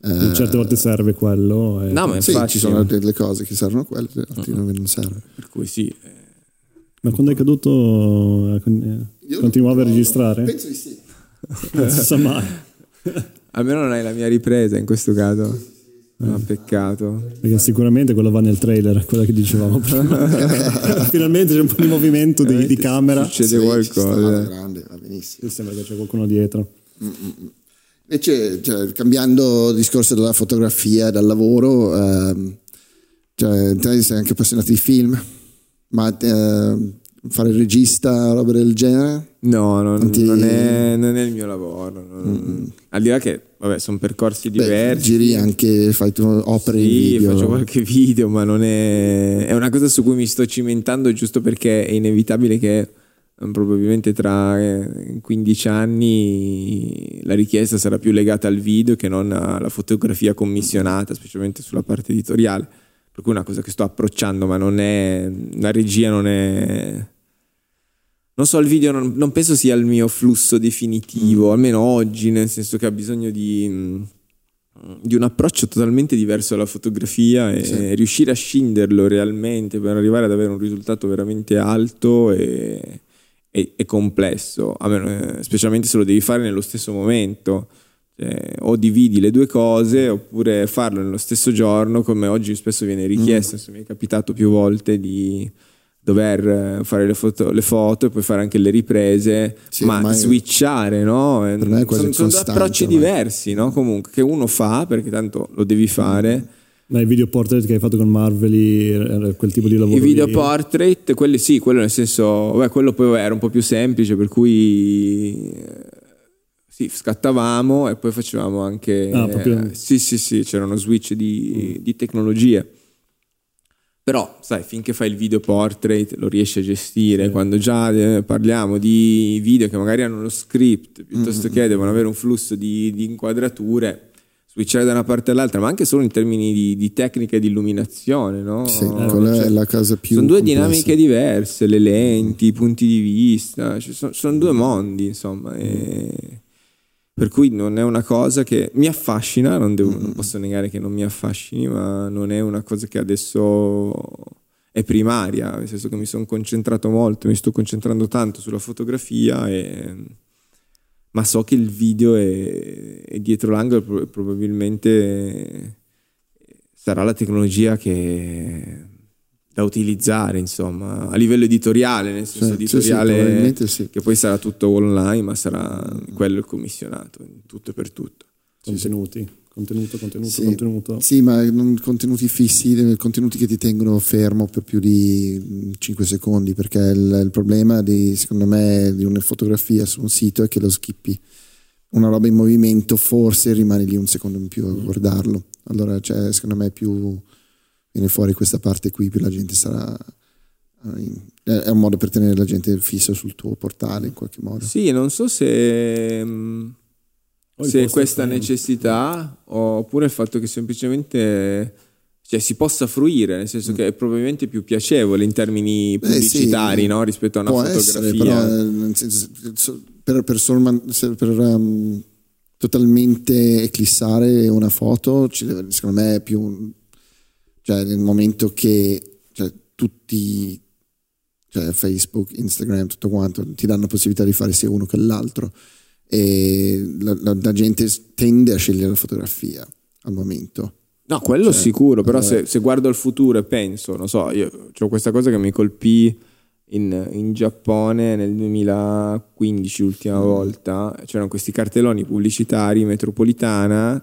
eh, certe volte serve quello. E... No, ma infatti sì, ci sono delle cose che servono quelle, altre uh-huh. non serve. Per cui sì. Eh. Ma quando è caduto continuava a registrare? Penso di sì. non si sa mai. Almeno non hai la mia ripresa in questo caso. No, ah, peccato. Perché sicuramente quello va nel trailer, quella che dicevamo prima. Finalmente c'è un po' di movimento di, di camera. Succede sì, qualcosa. grande, va benissimo. Sembra che c'è qualcuno dietro. Mm-mm. Invece, cioè, cambiando discorso dalla fotografia, dal lavoro, ehm, cioè, te sei anche appassionato di film, ma eh, fare il regista, roba del genere? No, non, ti... non, è, non è, il mio lavoro. Non... Al di là che, vabbè, sono percorsi diversi. Beh, giri anche, fai tu opere sì, video. faccio qualche video, ma non è... È una cosa su cui mi sto cimentando giusto perché è inevitabile che probabilmente tra 15 eh, anni la richiesta sarà più legata al video che non alla fotografia commissionata, specialmente sulla parte editoriale. Per cui è una cosa che sto approcciando, ma non è la regia non è non so, il video non, non penso sia il mio flusso definitivo, mm. almeno oggi, nel senso che ha bisogno di, mm, di un approccio totalmente diverso alla fotografia e sì. riuscire a scinderlo realmente per arrivare ad avere un risultato veramente alto e, e, e complesso, meno, eh, specialmente se lo devi fare nello stesso momento. Cioè, o dividi le due cose oppure farlo nello stesso giorno, come oggi spesso viene richiesto, mm. mi è capitato più volte di dover fare le foto, le foto, e poi fare anche le riprese, sì, ma switchare, no? sono, sono due approcci ormai. diversi, no? Comunque, che uno fa perché tanto lo devi fare. Ma i video portrait che hai fatto con Marvel, quel tipo di lavoro? I video lì. portrait, quelli sì, quello nel senso, beh, quello poi era un po' più semplice, per cui sì, scattavamo e poi facevamo anche... Ah, proprio... sì, sì, sì, c'era uno switch di, mm. di tecnologie. Però, sai, finché fai il video portrait lo riesci a gestire. Sì. Quando già eh, parliamo di video che magari hanno lo script piuttosto mm-hmm. che devono avere un flusso di, di, inquadrature, switchare da una parte all'altra, ma anche solo in termini di, di tecnica e di illuminazione, no? Sì, eh, cioè, è la cosa più. Sono due complessa. dinamiche diverse, le lenti, i punti di vista, cioè, sono, sono, due mondi, insomma. E per cui non è una cosa che mi affascina, non, devo, non, posso negare che non mi affascini, ma non è una cosa che adesso è primaria, nel senso che mi sono concentrato molto, mi sto concentrando tanto sulla fotografia, e, ma so che il video è, è dietro l'angolo e probabilmente sarà la tecnologia che da utilizzare, insomma, a livello editoriale, nel senso sì, editoriale sì, sì, che poi sarà tutto online, ma sarà quello il commissionato, tutto e per tutto. Contenuti, contenuto, contenuto, contenuto. Sì, ma non contenuti fissi, contenuti che ti tengono fermo per più di 5 secondi, perché il, il problema di, secondo me, di una fotografia su un sito è che lo skippi. Una roba in movimento, forse rimani lì un secondo in più a guardarlo. Allora, cioè, secondo me è più viene fuori questa parte qui, più la gente sarà... È un modo per tenere la gente fissa sul tuo portale in qualche modo. Sì, non so se, mm, se questa necessità oppure il fatto che semplicemente cioè, si possa fruire, nel senso mm. che è probabilmente più piacevole in termini pubblicitari eh sì, no? rispetto a una fotografia. Essere, però, senso, per, per, per um, totalmente eclissare una foto, secondo me è più cioè, nel momento che cioè, tutti, cioè Facebook, Instagram, tutto quanto, ti danno la possibilità di fare sia uno che l'altro e la, la, la gente tende a scegliere la fotografia al momento. No, quello cioè, sicuro, però allora... se, se, guardo al futuro e penso, non so, io ho questa cosa che mi colpì in, in Giappone nel 2015 l'ultima mm. volta, c'erano questi cartelloni pubblicitari metropolitana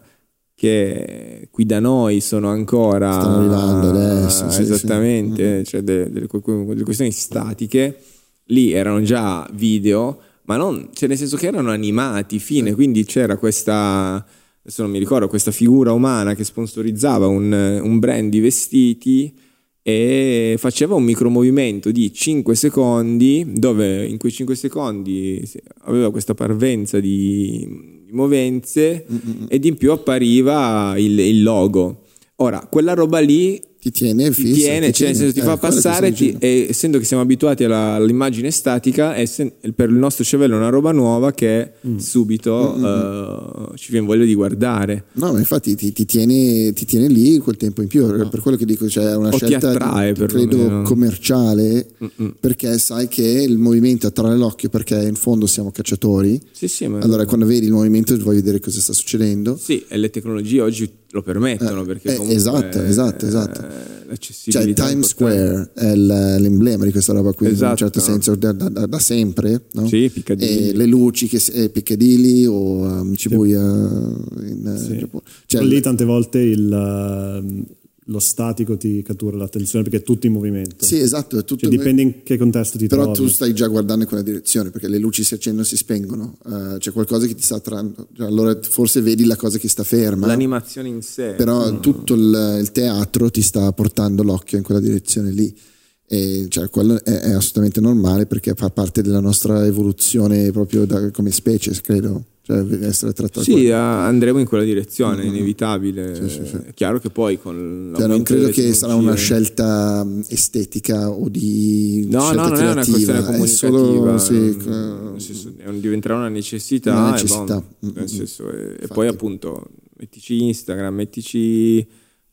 che qui da noi sono ancora stanno arrivando adesso sì, esattamente sì. Cioè delle, delle, delle, questioni statiche lì erano già video ma non cioè nel senso che erano animati fine sì. quindi c'era questa adesso non mi ricordo questa figura umana che sponsorizzava un, un brand di vestiti e faceva un micromovimento di 5 secondi dove in quei 5 secondi aveva questa parvenza di movenze Mm-mm. ed in più appariva il, il logo. Ora, quella roba lì ti tiene ti tiene, ti, cioè, tiene. ti eh, fa passare ti, e essendo che siamo abituati alla, all'immagine statica sen, per il nostro cervello è una roba nuova che mm. subito mm, uh, ci viene voglia di guardare no ma infatti ti, ti, tiene, ti tiene lì quel tempo in più no. per quello che dico cioè è una o scelta attrae, credo commerciale Mm-mm. perché sai che il movimento attrae l'occhio perché in fondo siamo cacciatori sì, sì, allora quando vedi il movimento vuoi vedere cosa sta succedendo sì e le tecnologie oggi lo permettono eh, perché eh, esatto esatto esatto cioè Times Square è l'emblema di questa roba qui esatto, in un certo no? senso da, da, da, sempre no? sì, Piccadilly. e le luci che eh, Piccadilly o um, Shibuya sì. in sì. Giappone cioè, lì tante volte il, lo statico ti cattura l'attenzione perché è tutto in movimento. Sì, esatto. Cioè, dipende in che contesto ti Però trovi. Però tu stai già guardando in quella direzione perché le luci si accendono e si spengono. Uh, c'è qualcosa che ti sta attrando. Cioè, allora forse vedi la cosa che sta ferma. L'animazione in sé. Però mm. tutto il, il, teatro ti sta portando l'occhio in quella direzione lì. E cioè, quello è, è assolutamente normale perché fa parte della nostra evoluzione proprio da, come specie, credo. Cioè essere trattato Sì, andremo in quella direzione, è inevitabile. È chiaro che poi con Cioè, non credo che sarà una scelta mh, estetica o di No, scelta no, non è una creativa, questione è comunicativa, solo sì, mm, è diventerà una necessità, Una e necessità, boh, mm, nel mm, senso, e, e poi appunto mettici Instagram, mettici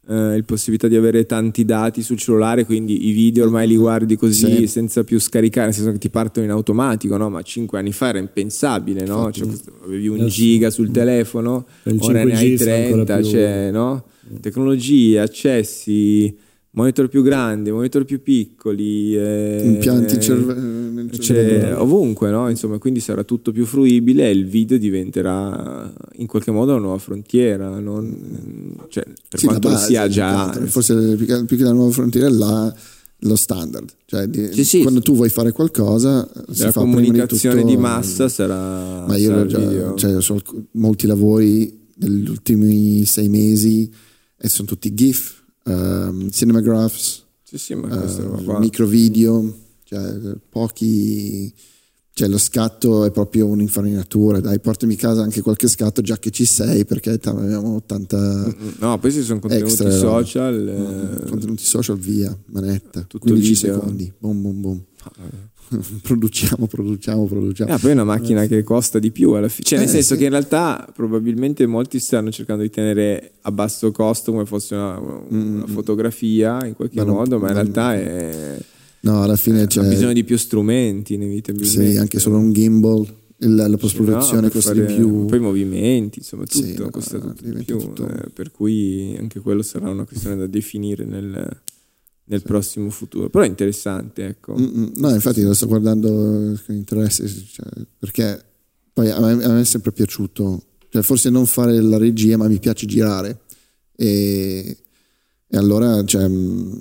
eh, il possibilità di avere tanti dati sul cellulare, quindi i video ormai li guardi così Sì. senza più scaricare, nel senso che ti partono in automatico, no? ma cinque anni fa era impensabile, no? Cioè, questo- avevi un giga sul telefono, ora ne 5G hai sarà ancora 30, più- cioè, no? tecnologie, accessi, monitor più grandi, monitor più piccoli, eh, impianti cerve- nel cioè, cervello. ovunque, no? Insomma, quindi sarà tutto più fruibile e il video diventerà in qualche modo una nuova frontiera, non- cioè, per Sì, quanto lo base, sia già. forse più che, più che la nuova frontiera è la- lo standard cioè di- Sì, sì. quando tu vuoi fare qualcosa la comunicazione tutto- di massa sarà, ma io già, cioè, so molti lavori degli ultimi sei mesi e sono tutti GIF ehm, cinemagraphs Sì, sì, ma questa roba eh, qua. micro video cioè pochi cioè lo scatto è proprio un'infarinatura dai portami a casa anche qualche scatto già che ci sei perché abbiamo 80 Mm, No, poi ci sono contenuti extra social. eh, contenuti social via manetta Tutto 15 video. secondi boom boom boom produciamo produciamo produciamo Ah, poi è una macchina che costa di più alla fine. Cioè, nel Eh, senso sì. che in realtà probabilmente molti stanno cercando di tenere a basso costo come fosse una, una fotografia in qualche. Ma non- modo, ma in realtà è, no alla fine ha c'è bisogno di più strumenti, inevitabilmente. sì, anche solo un gimbal la post produzione No, costa di più Poi i movimenti, insomma, tutto Sì, costa tutto di più. tutto- eh, per cui anche quello sarà una questione da definire nel, nel prossimo futuro. Però è interessante, ecco. Mm, mm. No, infatti lo sto guardando con interesse, cioè, perché poi a me, a me è sempre piaciuto, cioè forse non fare la regia, ma mi piace girare. E, e allora cioè, mm,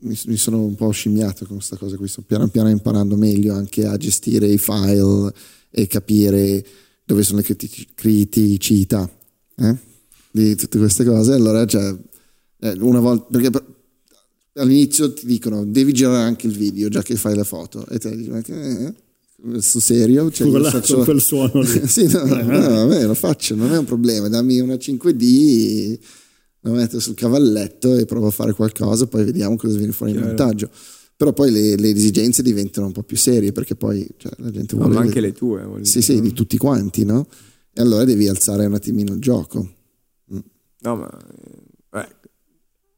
mi, mi sono un po' scimmiato con questa cosa qui, sto piano piano imparando meglio anche a gestire i file e capire dove sono le criti- criticità eh? di tutte queste cose. Allora, cioè, eh, una volta, perché per- all'inizio ti dicono devi girare anche il video già che fai la foto e te che eh? sul serio cioè, io Quella- faccio- quel suono lì. sì, no, no, vabbè, lo faccio non è un problema dammi una 5D la metto sul cavalletto e provo a fare qualcosa poi vediamo cosa viene fuori in Chiaro. montaggio però poi le, le esigenze diventano un po' più serie perché poi cioè, la gente No, vuole ma anche le tue. sì dire, sì di tutti quanti no? e allora devi alzare un attimino il gioco No, ma eh,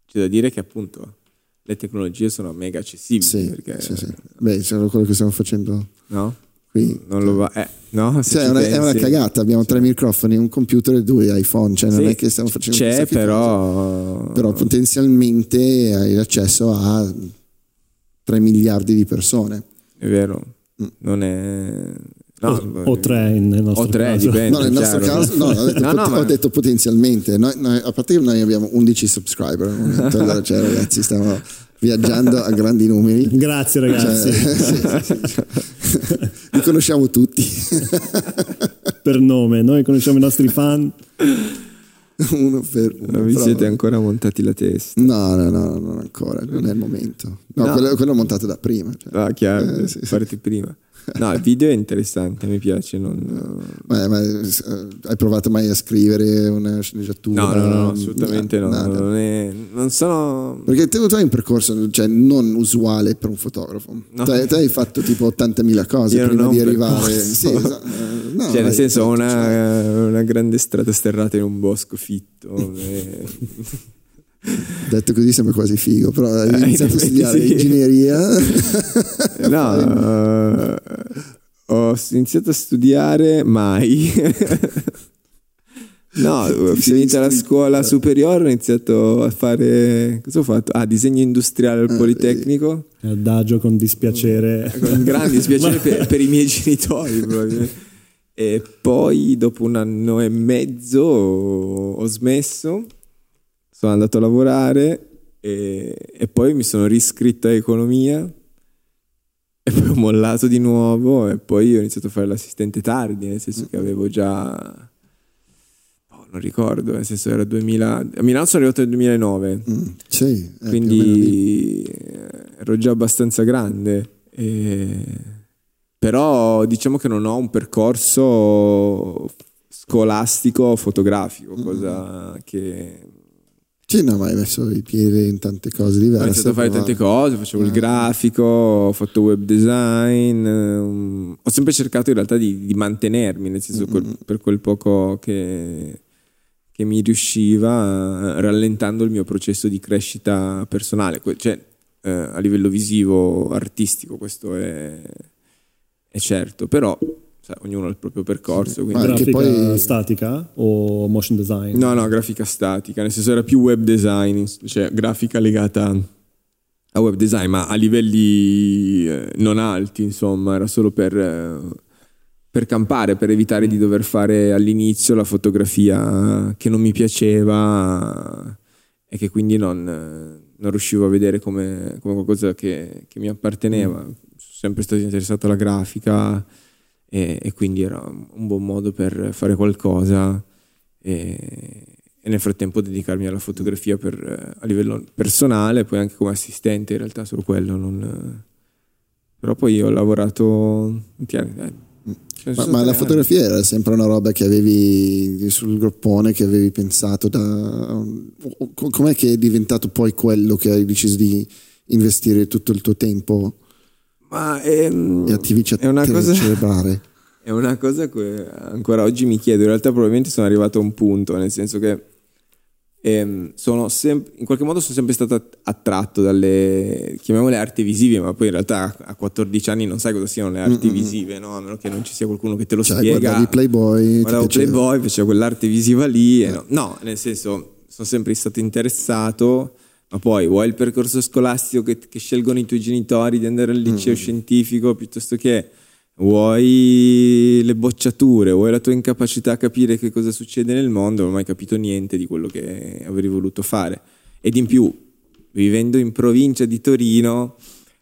c'è da dire che appunto le tecnologie sono mega accessibili. sì, perché, sì, sì. beh c'è quello che stiamo facendo No? qui Non lo va. Eh, no, Cioè, una, è una cagata, abbiamo tre microfoni, un computer e due iPhone, cioè non Sì, è che stiamo facendo C'è, però. però potenzialmente hai accesso a 3 miliardi di persone. È vero. Mm. Non è. No, o, o tre nel nostro o tre, caso. dipende. No, nel nostro chiaro. caso, no, ho detto, No, no, pot- ma- ho detto potenzialmente. Noi- noi- a parte che noi abbiamo 11 subscriber allora, cioè, ragazzi, stiamo viaggiando a grandi numeri. Grazie ragazzi, Cioè, sì, sì, sì. Li conosciamo tutti, per nome, noi conosciamo i nostri fan. uno per uno. Non vi però- siete ancora montati la testa. No, no, no, non ancora, non è il momento. No, No. Quello, quello è montato da prima. cioè. Ah, chiaro, Eh, sì, sì. parti prima. No, il video è interessante, mi piace. Non... Ma, ma, eh, hai provato mai a scrivere una sceneggiatura? No, no, no, assolutamente no. Nada. Non, è, non sono. Perché te, tu hai un percorso cioè, non usuale per un fotografo. No. Te, te hai fatto tipo 80.000 cose Io prima di arrivare. Sì, esatto. Eh, no, cioè, nel senso, ho cioè, una, una grande strada sterrata in un bosco fitto. e- detto così sembra quasi figo, però hai Eh, in iniziato a effetti studiare sì. ingegneria. No, eh, ho iniziato a studiare mai. No, ho finito la scuola superiore, ho iniziato a fare. Cosa ho fatto? Ah, disegno industriale al Politecnico. Adagio con dispiacere. Con grande dispiacere per, per i miei genitori, probabilmente. E poi, dopo un anno e mezzo, ho smesso. Sono andato a lavorare e, e poi mi sono riscritto a economia. E poi ho mollato di nuovo e poi ho iniziato a fare l'assistente tardi, nel senso che avevo già... oh, non ricordo, nel senso era 2000... A Milano sono arrivato nel 2009, Mm, sì, eh, quindi ero già abbastanza grande. e- Però diciamo che non ho un percorso scolastico fotografico, cosa che Sì, no, ma hai messo i piedi in tante cose ho diverse. iniziato a fare però- tante cose, facevo il grafico, ho fatto web design, ehm, ho sempre cercato in realtà di, di mantenermi, nel senso quel- per quel poco che, che mi riusciva, eh, rallentando il mio processo di crescita personale, Que- cioè eh, a livello visivo, artistico, questo è, è certo, però sai, ognuno ha il proprio percorso. che Grafica poi- statica o motion design? No, no, grafica statica, nel senso era più web design, cioè grafica legata a web design, ma a livelli eh, non alti, insomma, era solo per, eh, per campare, per evitare di dover fare all'inizio la fotografia che non mi piaceva e che quindi non, eh, non riuscivo a vedere come, come qualcosa che, che mi apparteneva. Sono sempre stato interessato alla grafica e, e quindi era un buon modo per fare qualcosa e, e nel frattempo dedicarmi alla fotografia per, a livello personale, poi anche come assistente in realtà solo quello. non- Però poi ho lavorato... Tieni, dai. Ma, ma la fotografia era sempre una roba che avevi sul groppone, che avevi pensato da... Com'è che è diventato poi quello che hai deciso di investire tutto il tuo tempo Ma ehm, e attività è una cosa... cerebrale? È una cosa che ancora oggi mi chiedo, in realtà probabilmente sono arrivato a un punto, nel senso che ehm, sono sem- in qualche modo sono sempre stato att- attratto dalle, chiamiamole arti visive, ma poi in realtà a 14 anni non sai cosa siano le arti visive, no? a meno che non ci sia qualcuno che te lo Cioè, spiega. guardavi Playboy, Guardavo? Playboy, facevo quell'arte visiva lì. e no. no, nel senso, sono sempre stato interessato, ma poi vuoi il percorso scolastico che, che scelgono i tuoi genitori di andare al liceo scientifico piuttosto che vuoi le bocciature, vuoi la tua incapacità a capire che cosa succede nel mondo, non ho mai capito niente di quello che avrei voluto fare. Ed in più, vivendo in provincia di Torino,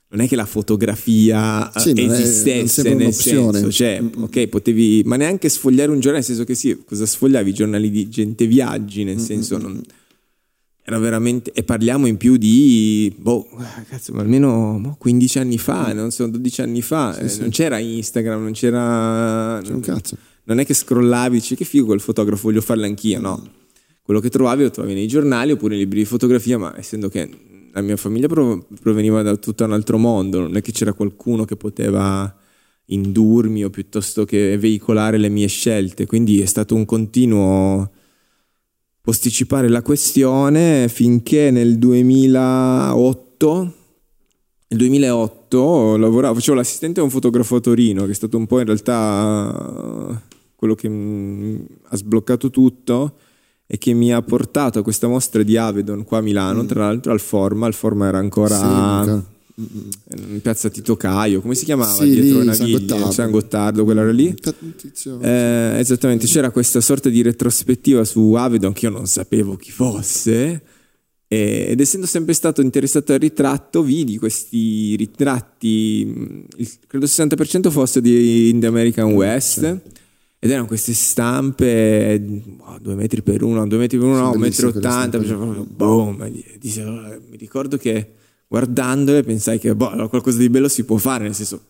non è che la fotografia Sì, è- esistesse sembra nel senso, cioè, ok, potevi, ma neanche sfogliare un giornale, nel senso che sì, cosa sfogliavi? I giornali di gente viaggi, nel senso, non, era veramente, e parliamo in più di, boh, cazzo, ma almeno boh, 15 anni fa, non so, 12 anni fa, eh, non c'era Instagram, non c'era... C'è un cazzo. Non è che scrollavi, dici che figo quel fotografo, voglio farlo anch'io, no. Quello che trovavi lo trovavi nei giornali oppure nei libri di fotografia, ma essendo che la mia famiglia prov- proveniva da tutto un altro mondo, non è che c'era qualcuno che poteva indurmi o piuttosto che veicolare le mie scelte, quindi è stato un continuo posticipare la questione finché nel 2008 nel 2008 lavoravo, facevo l'assistente a un fotografo a Torino, che è stato un po' in realtà quello che mm, ha sbloccato tutto e che mi ha portato a questa mostra di Avedon qua a Milano, tra l'altro al Forma, il Forma era ancora Sì, piazza Tito Caio, come si chiamava? Sì, Dietro lì, le San Gottardo. San Gottardo, quella era lì. Eh, esattamente, c'era questa sorta di retrospettiva su Avedon che io non sapevo chi fosse. ed essendo sempre stato interessato al ritratto, vidi questi ritratti, credo il 60% fosse di In the American West. Ed erano queste stampe, boh, due metri per uno, due metri per uno, Sì, no, un metro bellissime quelle ottanta, stampe. facevo proprio boom. e di- di- allora, Mi ricordo che guardandole pensai che boh, allora qualcosa di bello si può fare, nel senso,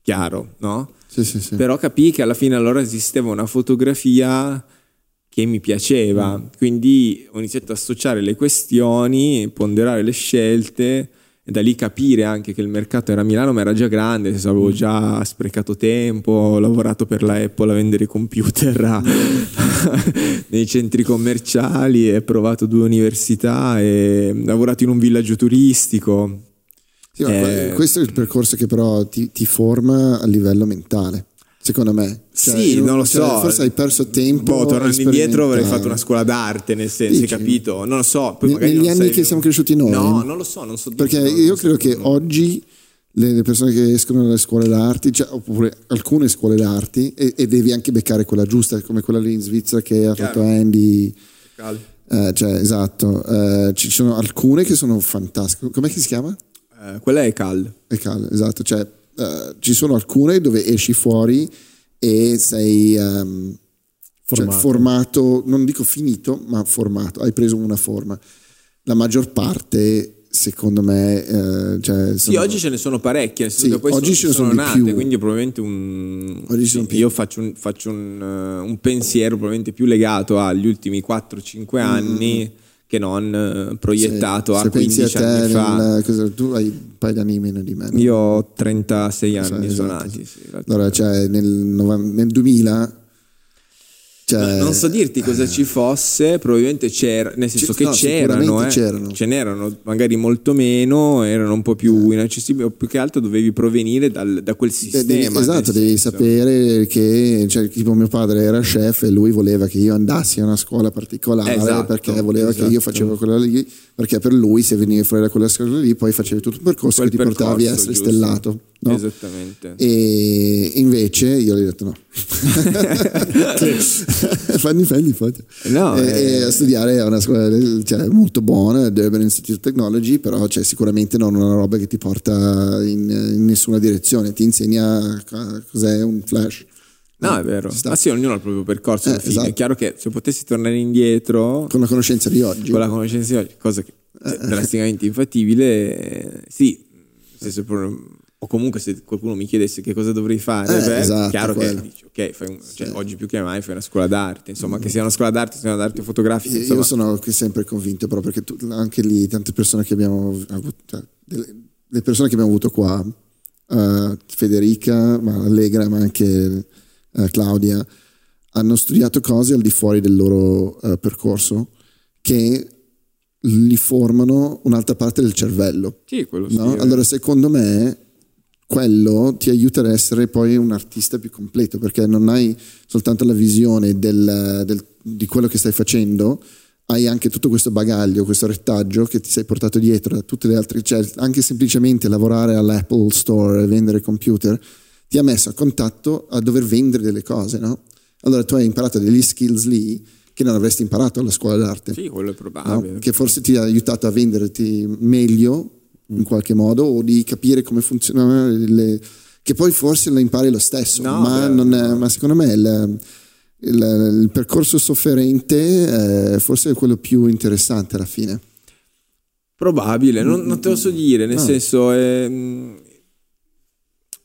chiaro, no? Sì, sì, sì. Però capii che alla fine allora esisteva una fotografia che mi piaceva, quindi ho iniziato a associare le questioni, ponderare le scelte e da lì capire anche che il mercato era a Milano ma era già grande, avevo già sprecato tempo, ho lavorato per la Apple a vendere computer a- nei centri commerciali, ho provato due università e ho lavorato in un villaggio turistico. Sì, Eh, questo è il percorso che però ti, ti forma a livello mentale, secondo me. Cioè, sì, non lo cioè, so. Forse hai perso tempo. Boh, tornando indietro avrei fatto una scuola d'arte, nel senso, hai Dici? capito? Non lo so. Poi Ne- magari negli anni che siamo cresciuti noi? No, non lo so, non so. Perché non- io non so credo che dirlo. oggi le, persone che escono dalle scuole d'arti, cioè, oppure alcune scuole d'arti, e, e devi anche beccare quella giusta, come quella lì in Svizzera che ha fatto Andy. eh, cioè, esatto, eh, ci sono alcune che sono fantastiche. Com'è che si chiama? Eh, quella è Cal. E cal- esatto, cioè eh, ci sono alcune dove esci fuori e sei ehm, cioè, Formato. formato, non dico finito, ma formato, hai preso una forma. La maggior parte secondo me... Eh, cioè, sì, oggi ce ne sono parecchie, sì, oggi sono, ce ne sono, sono nate, più. quindi probabilmente un... Sono io faccio, un, faccio un, uh, un, pensiero probabilmente più legato agli ultimi 4-5 anni mm. Che non uh, proiettato se, a 15 a anni fa. Nel, cosa, tu hai un paio di anni meno di me. Io ho 36 anni esatto. suonati. Sì, allora, cioè, nel, nel 2000 cioè, non so dirti cosa ci fosse, probabilmente c'era, nel senso che no, c'erano, eh, c'erano, ce n'erano magari molto meno, erano un po' più inaccessibili, o più che altro dovevi provenire dal, da quel sistema. Esatto, devi sapere che, cioè, tipo mio padre era chef e lui voleva che io andassi a una scuola particolare esatto, perché voleva esatto. che io facevo quella lì, perché per lui se venivi fuori da quella scuola lì poi facevi tutto un percorso quel che ti portavi a essere giusto. stellato. No? Esattamente. E invece io gli ho detto no. Fanni fagli foto. No, e, eh. e a studiare a una scuola cioè, molto buona, Durban Institute of Technology, però cioè, sicuramente non una roba che ti porta in, in nessuna direzione, ti insegna cos'è un flash. No, è vero. Ma sì, ognuno ha il proprio percorso. Eh, esatto. È chiaro che se potessi tornare indietro Con la conoscenza di oggi. con la conoscenza di oggi, cosa che Eh, è drasticamente infattibile, eh, sì, senso, o comunque se qualcuno mi chiedesse che cosa dovrei fare, Eh, beh, esatto, è chiaro quello. che dici, ok, fai un- cioè, oggi più che mai fai una scuola d'arte, insomma, che sia una scuola d'arte, sia una d'arte fotografica, Io- insomma. Io sono sempre convinto però perché tu- anche lì tante persone che abbiamo avuto, cioè, delle, le persone che abbiamo avuto qua, eh, Federica, ma Allegra, ma anche eh, Claudia, hanno studiato cose al di fuori del loro eh, percorso che li formano un'altra parte del cervello. Sì, quello sì. No? eh. Allora, secondo me, quello ti aiuta ad essere poi un artista più completo perché non hai soltanto la visione del- del- di quello che stai facendo, hai anche tutto questo bagaglio, questo retaggio che ti sei portato dietro da tutte le altre, cioè anche semplicemente lavorare all'Apple Store e vendere computer ti ha messo a contatto a dover vendere delle cose, no? Allora tu hai imparato degli skills lì che non avresti imparato alla scuola d'arte Sì, quello è no? probabile. che forse ti ha aiutato a venderti meglio in qualche modo o di capire come funzionano le che poi forse lo impari lo stesso No, ma, è- ma secondo me il, il- il percorso sofferente è forse quello più interessante alla fine Probabile, non, non te lo so dire, nel No. senso ehm,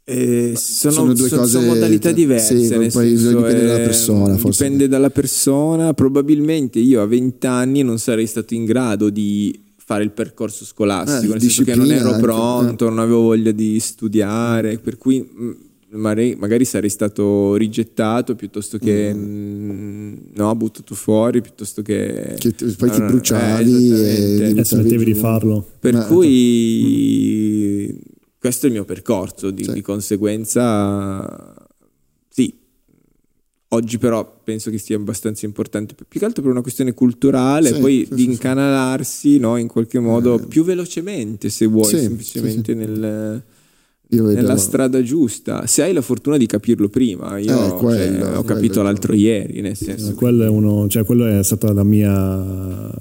eh, sono, Sono due sono- cose- sono modalità diverse. sì, nel poi senso, dipende dalla eh, persona, forse. Dipende dalla persona. Probabilmente io a 20 anni non sarei stato in grado di fare il percorso scolastico, Eh, nel senso che non ero anche, pronto, non avevo voglia di studiare, per cui mh, magari, magari sarei stato rigettato piuttosto che mh, no, buttato fuori, piuttosto che... Mm. che poi ti Eh, bruciavi esattamente. e E smettevi di farlo. Per Ma- cui questo è il mio percorso, di, Sì. di conseguenza sì. Oggi però penso che sia abbastanza importante, più che altro per una questione culturale, Sì, poi sì, di sì, sì. incanalarsi no, in qualche modo Eh. più velocemente, se vuoi, Sì, semplicemente sì, sì. Nel, nella strada giusta. Se hai la fortuna di capirlo prima, io Eh, quello, cioè, ho quello capito è- l'altro ieri, nel senso... Quello è, uno, cioè, quello è stata la mia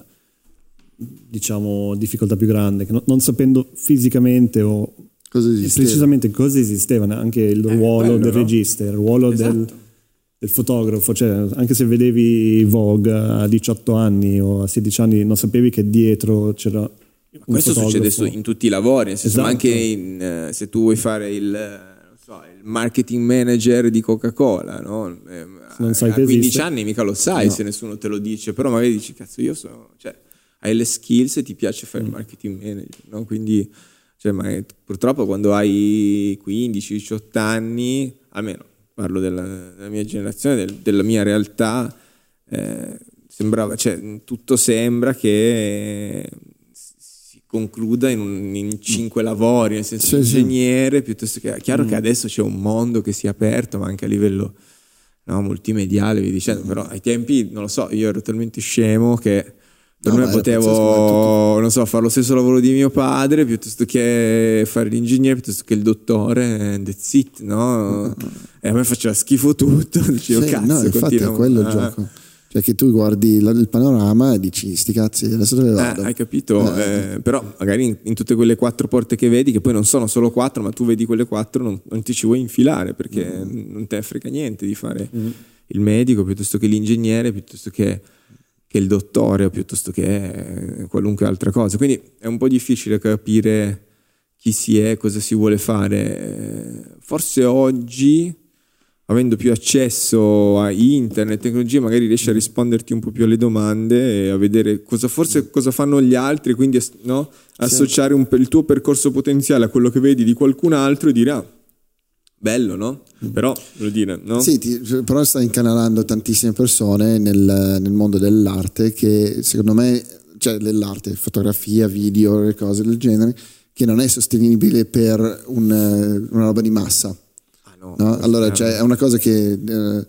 diciamo difficoltà più grande, che non, non sapendo fisicamente o cosa esisteva. precisamente cosa esisteva, anche il Eh, ruolo quello, del no? regista, il ruolo del, Esatto. del fotografo, cioè anche se vedevi Vogue a 18 anni o a 16 anni non sapevi che dietro c'era Questo fotografo. succede su- in tutti i lavori, nel senso, ma Esatto. anche in, eh, se tu vuoi fare il, non so, il marketing manager di Coca-Cola, no? Eh, non sai a che 15 esiste. anni mica lo sai No. se nessuno te lo dice, però magari dici, cazzo, io sono... Cioè, hai le skills e ti piace fare Mm. il marketing manager, no? Quindi, cioè, ma è- purtroppo quando hai 15-18 anni, almeno parlo della, della mia generazione, del- della mia realtà, eh, sembrava, cioè, tutto sembra che si concluda in, un- in cinque lavori, nel senso Sì, sì. ingegnere, piuttosto che è chiaro che adesso c'è un mondo che si è aperto, ma anche a livello no, multimediale, vi dicendo, però ai tempi, non lo so, io ero talmente scemo che per No, me potevo, non so, fare lo stesso lavoro di mio padre piuttosto che fare l'ingegnere, piuttosto che il dottore, that's it, no? E a me faceva schifo tutto, dicevo, Sì, cazzo, no, infatti è quello il ah. gioco. Cioè che tu guardi il panorama e dici sti cazzi, adesso dove Eh, vado? hai capito? Eh, però magari in, in tutte quelle quattro porte che vedi, che poi non sono solo quattro, ma tu vedi quelle quattro, non, non ti ci vuoi infilare perché Mm. non te ne frega niente di fare il medico piuttosto che l'ingegnere, piuttosto che che il dottore piuttosto che qualunque altra cosa. Quindi è un po' difficile capire chi si è, cosa si vuole fare. Forse oggi, avendo più accesso a internet, tecnologie, magari riesci a risponderti un po' più alle domande e a vedere cosa, forse cosa fanno gli altri, quindi no? associare un, il tuo percorso potenziale a quello che vedi di qualcun altro e dire ah, bello, no? Però, voglio dire, no? Sì, ti, però sta incanalando tantissime persone nel, nel, mondo dell'arte che secondo me, cioè dell'arte, fotografia, video, cose del genere, che non è sostenibile per un, una roba di massa. Ah, no, no? Allora, cioè, è una cosa che eh,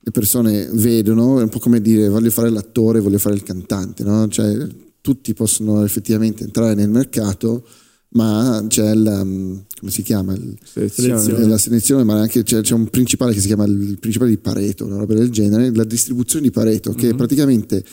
le persone vedono, è un po' come dire voglio fare l'attore, voglio fare il cantante, no? Cioè, tutti possono effettivamente entrare nel mercato ma c'è la, come si chiama? Selezione. La selezione, ma anche c'è, c'è, un principale che si chiama il principale di Pareto, una roba del genere, la distribuzione di Pareto, che mm-hmm. praticamente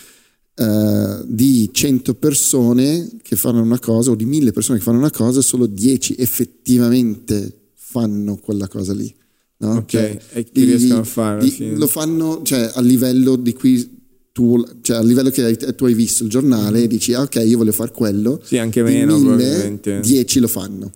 uh, di 100 persone che fanno una cosa o di 1000 persone che fanno una cosa, solo 10 effettivamente fanno quella cosa lì. No? Ok, cioè, e chi riescono a fare? Lo fanno cioè, a livello di cui tu, cioè a livello che hai, tu hai visto il giornale mm. dici ah, ok io voglio fare quello sì anche meno mille, probabilmente 10 lo fanno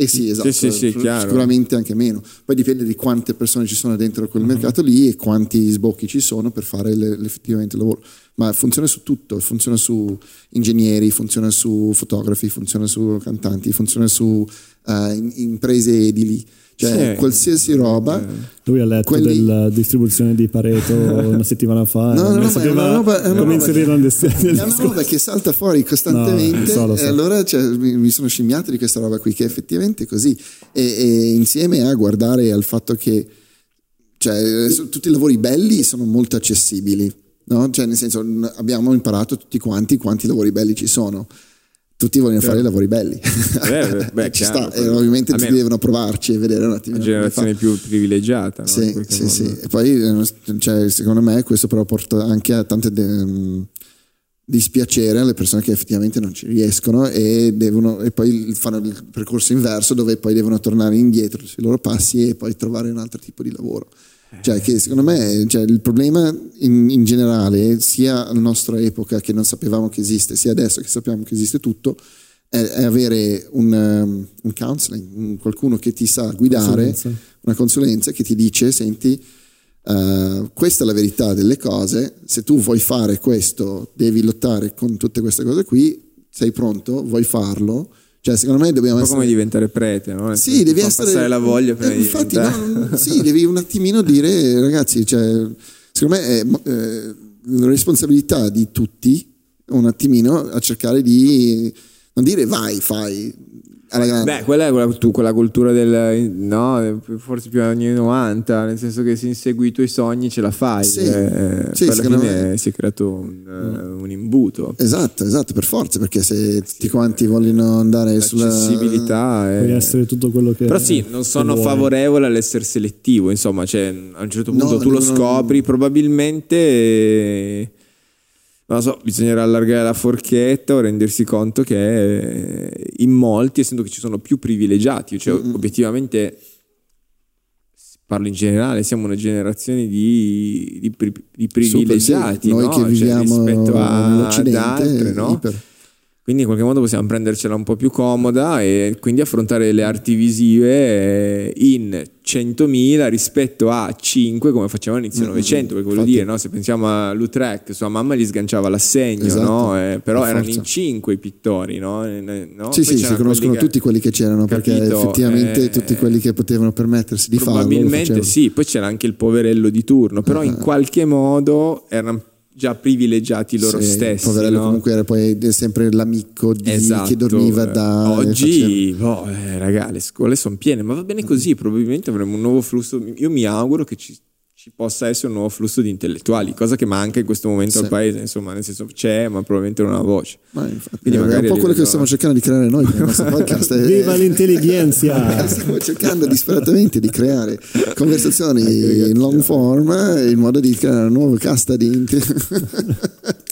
e sì, esatto, sì, sì, sì, sicuramente anche meno. Poi dipende di quante persone ci sono dentro quel uh-huh. mercato lì e quanti sbocchi ci sono per fare effettivamente il lavoro. Ma funziona su tutto, funziona su ingegneri, funziona su fotografi, funziona su cantanti, funziona su uh, imprese edili. Cioè, sì. qualsiasi roba. Lui ha letto quelli... della distribuzione di Pareto una settimana fa. No, no, no, è una roba, è una come nel È una roba che salta fuori costantemente. No, so, so. E allora cioè, mi sono scimmiato di questa roba qui, che è effettivamente così. E, e insieme a guardare al fatto che cioè, tutti i lavori belli sono molto accessibili. No? Cioè, nel senso, abbiamo imparato tutti quanti quanti lavori belli ci sono tutti vogliono fare i lavori belli. Beh, beh, ci chiaro, sta, e ovviamente tutti devono provarci e vedere un attimo. La generazione più privilegiata. No? Sì, sì, sì. E poi, eh, cioè, secondo me, questo però porta anche a tante de- mm, dispiacere alle persone che effettivamente non ci riescono e, devono, e poi fanno il percorso inverso dove poi devono tornare indietro sui loro passi e poi trovare un altro tipo di lavoro. Cioè, che secondo me cioè, il problema in, in, generale, sia alla nostra epoca che non sapevamo che esiste, sia adesso che sappiamo che esiste tutto, è, è avere un, um, un counseling, un, qualcuno che ti sa guidare, consulenza. una consulenza che ti dice, senti, uh, questa è la verità delle cose, se tu vuoi fare questo, devi lottare con tutte queste cose qui, sei pronto, vuoi farlo, cioè, secondo me dobbiamo un essere... come diventare prete, no? Sì, devi essere... passare la voglia per eh, Infatti, no, sì, devi un attimino dire, ragazzi, cioè, secondo me è eh, la responsabilità di tutti un attimino a cercare di non dire vai, fai, alla grande. Beh, quella è quella, tu, quella cultura del no, forse più anni 90, nel senso che se insegui i tuoi sogni ce la fai. Sì, eh, sì alla fine me... si è creato un, mm. un, imbuto. Esatto, esatto, per forza, perché se tutti quanti vogliono andare sulla accessibilità è... essere tutto quello che Però sì, non sono favorevole all'essere selettivo, insomma, cioè a un certo punto no, tu lo scopri, non... probabilmente non so, bisognerà allargare la forchetta o rendersi conto che eh, in molti, essendo che ci sono più privilegiati, cioè mm-hmm. obiettivamente parlo in generale, siamo una generazione di, di, di privilegiati Super, sì. noi no? che cioè, viviamo cioè, rispetto a, ad altre, no? Iper. Quindi in qualche modo possiamo prendercela un po' più comoda e quindi affrontare le arti visive eh, in 100.000 rispetto a 5 come facevano all'inizio del mm-hmm. Novecento, perché voglio dire, no? se pensiamo a Lautrec, sua mamma gli sganciava l'assegno, esatto. no? eh, però erano in 5 i pittori. No? No? Sì, Poi sì, si conoscono che... tutti quelli che c'erano, Capito? perché effettivamente eh, tutti quelli che potevano permettersi di farlo. Probabilmente sì, poi c'era anche il poverello di turno, però uh-huh. in qualche modo erano già privilegiati loro sì, stessi. Poverello no? comunque era poi sempre l'amico di, esatto. che dormiva da... Oggi, boh, eh, raga, le scuole sono piene, ma va bene così, probabilmente avremo un nuovo flusso. Io mi auguro che ci ci possa essere un nuovo flusso di intellettuali, cosa che manca in questo momento sì. al paese, insomma, nel senso c'è, ma probabilmente non ha voce. Ma infatti, Quindi è un po' quello che stiamo cercando di creare noi con il nostro podcast. Viva l'intelligenza! stiamo cercando disperatamente di creare conversazioni in long form in modo di creare una nuova casta di,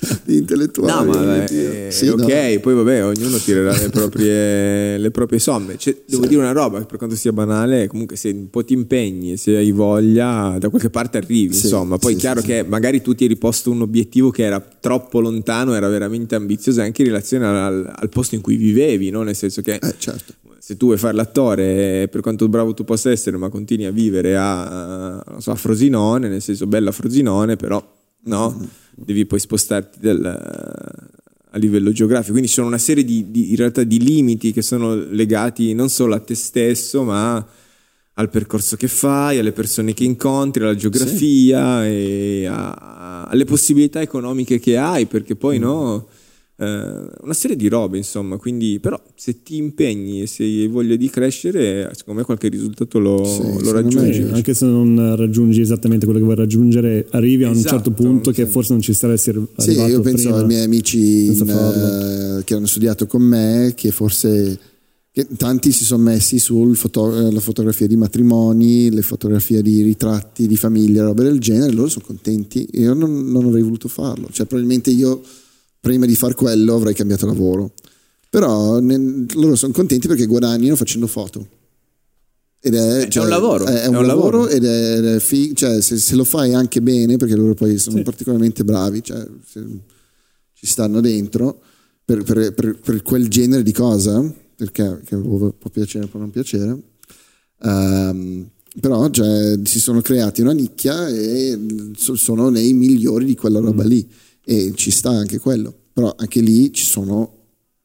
di intellettuali. No, ma mio vabbè, Dio. eh, Sì, ok, no. poi vabbè, ognuno tirerà le proprie, le proprie somme. Cioè, devo dire una roba, per quanto sia banale, comunque se un po' ti impegni se hai voglia, da qualche parte arrivi, Sì, insomma. Poi sì, è chiaro sì, che magari tu ti eri posto un obiettivo che era troppo lontano, era veramente ambizioso anche in relazione al, al posto in cui vivevi, no? Nel senso che Eh, certo. se tu vuoi fare l'attore, per quanto bravo tu possa essere, ma continui a vivere a, non so, a Frosinone, nel senso bella Frosinone, però no, Mm-hmm. devi poi spostarti del- a livello geografico. Quindi ci sono una serie di, di- in realtà di limiti che sono legati non solo a te stesso, ma al percorso che fai, alle persone che incontri, alla geografia e a- alle possibilità economiche che hai, perché poi Mm. no, una serie di robe, insomma. Quindi, però, se ti impegni e se hai voglia di crescere, secondo me qualche risultato lo, Sì, lo raggiungi. me- anche se non raggiungi esattamente quello che vuoi raggiungere, arrivi a un Esatto, certo punto che forse non ci saresti arrivato Sì, io penso prima. ai miei amici in, eh, che hanno studiato con me, che forse che tanti si sono messi sulla fotografia di matrimoni, le fotografie di ritratti di famiglia, robe del genere, loro sono contenti. Io non, non avrei voluto farlo, cioè probabilmente io prima di far quello avrei cambiato lavoro. Però ne- loro sono contenti perché guadagnano facendo foto. Ed è, È un lavoro, È, è è un un lavoro, lavoro. ed è, fi- cioè, se, se lo fai anche bene, perché loro poi sono particolarmente bravi, cioè, se ci stanno dentro per, per- per- per quel genere di cosa, perché può, può piacere, può non piacere. Ehm, però cioè, si sono creati una nicchia e so- sono nei migliori di quella roba lì e ci sta anche quello però anche lì ci sono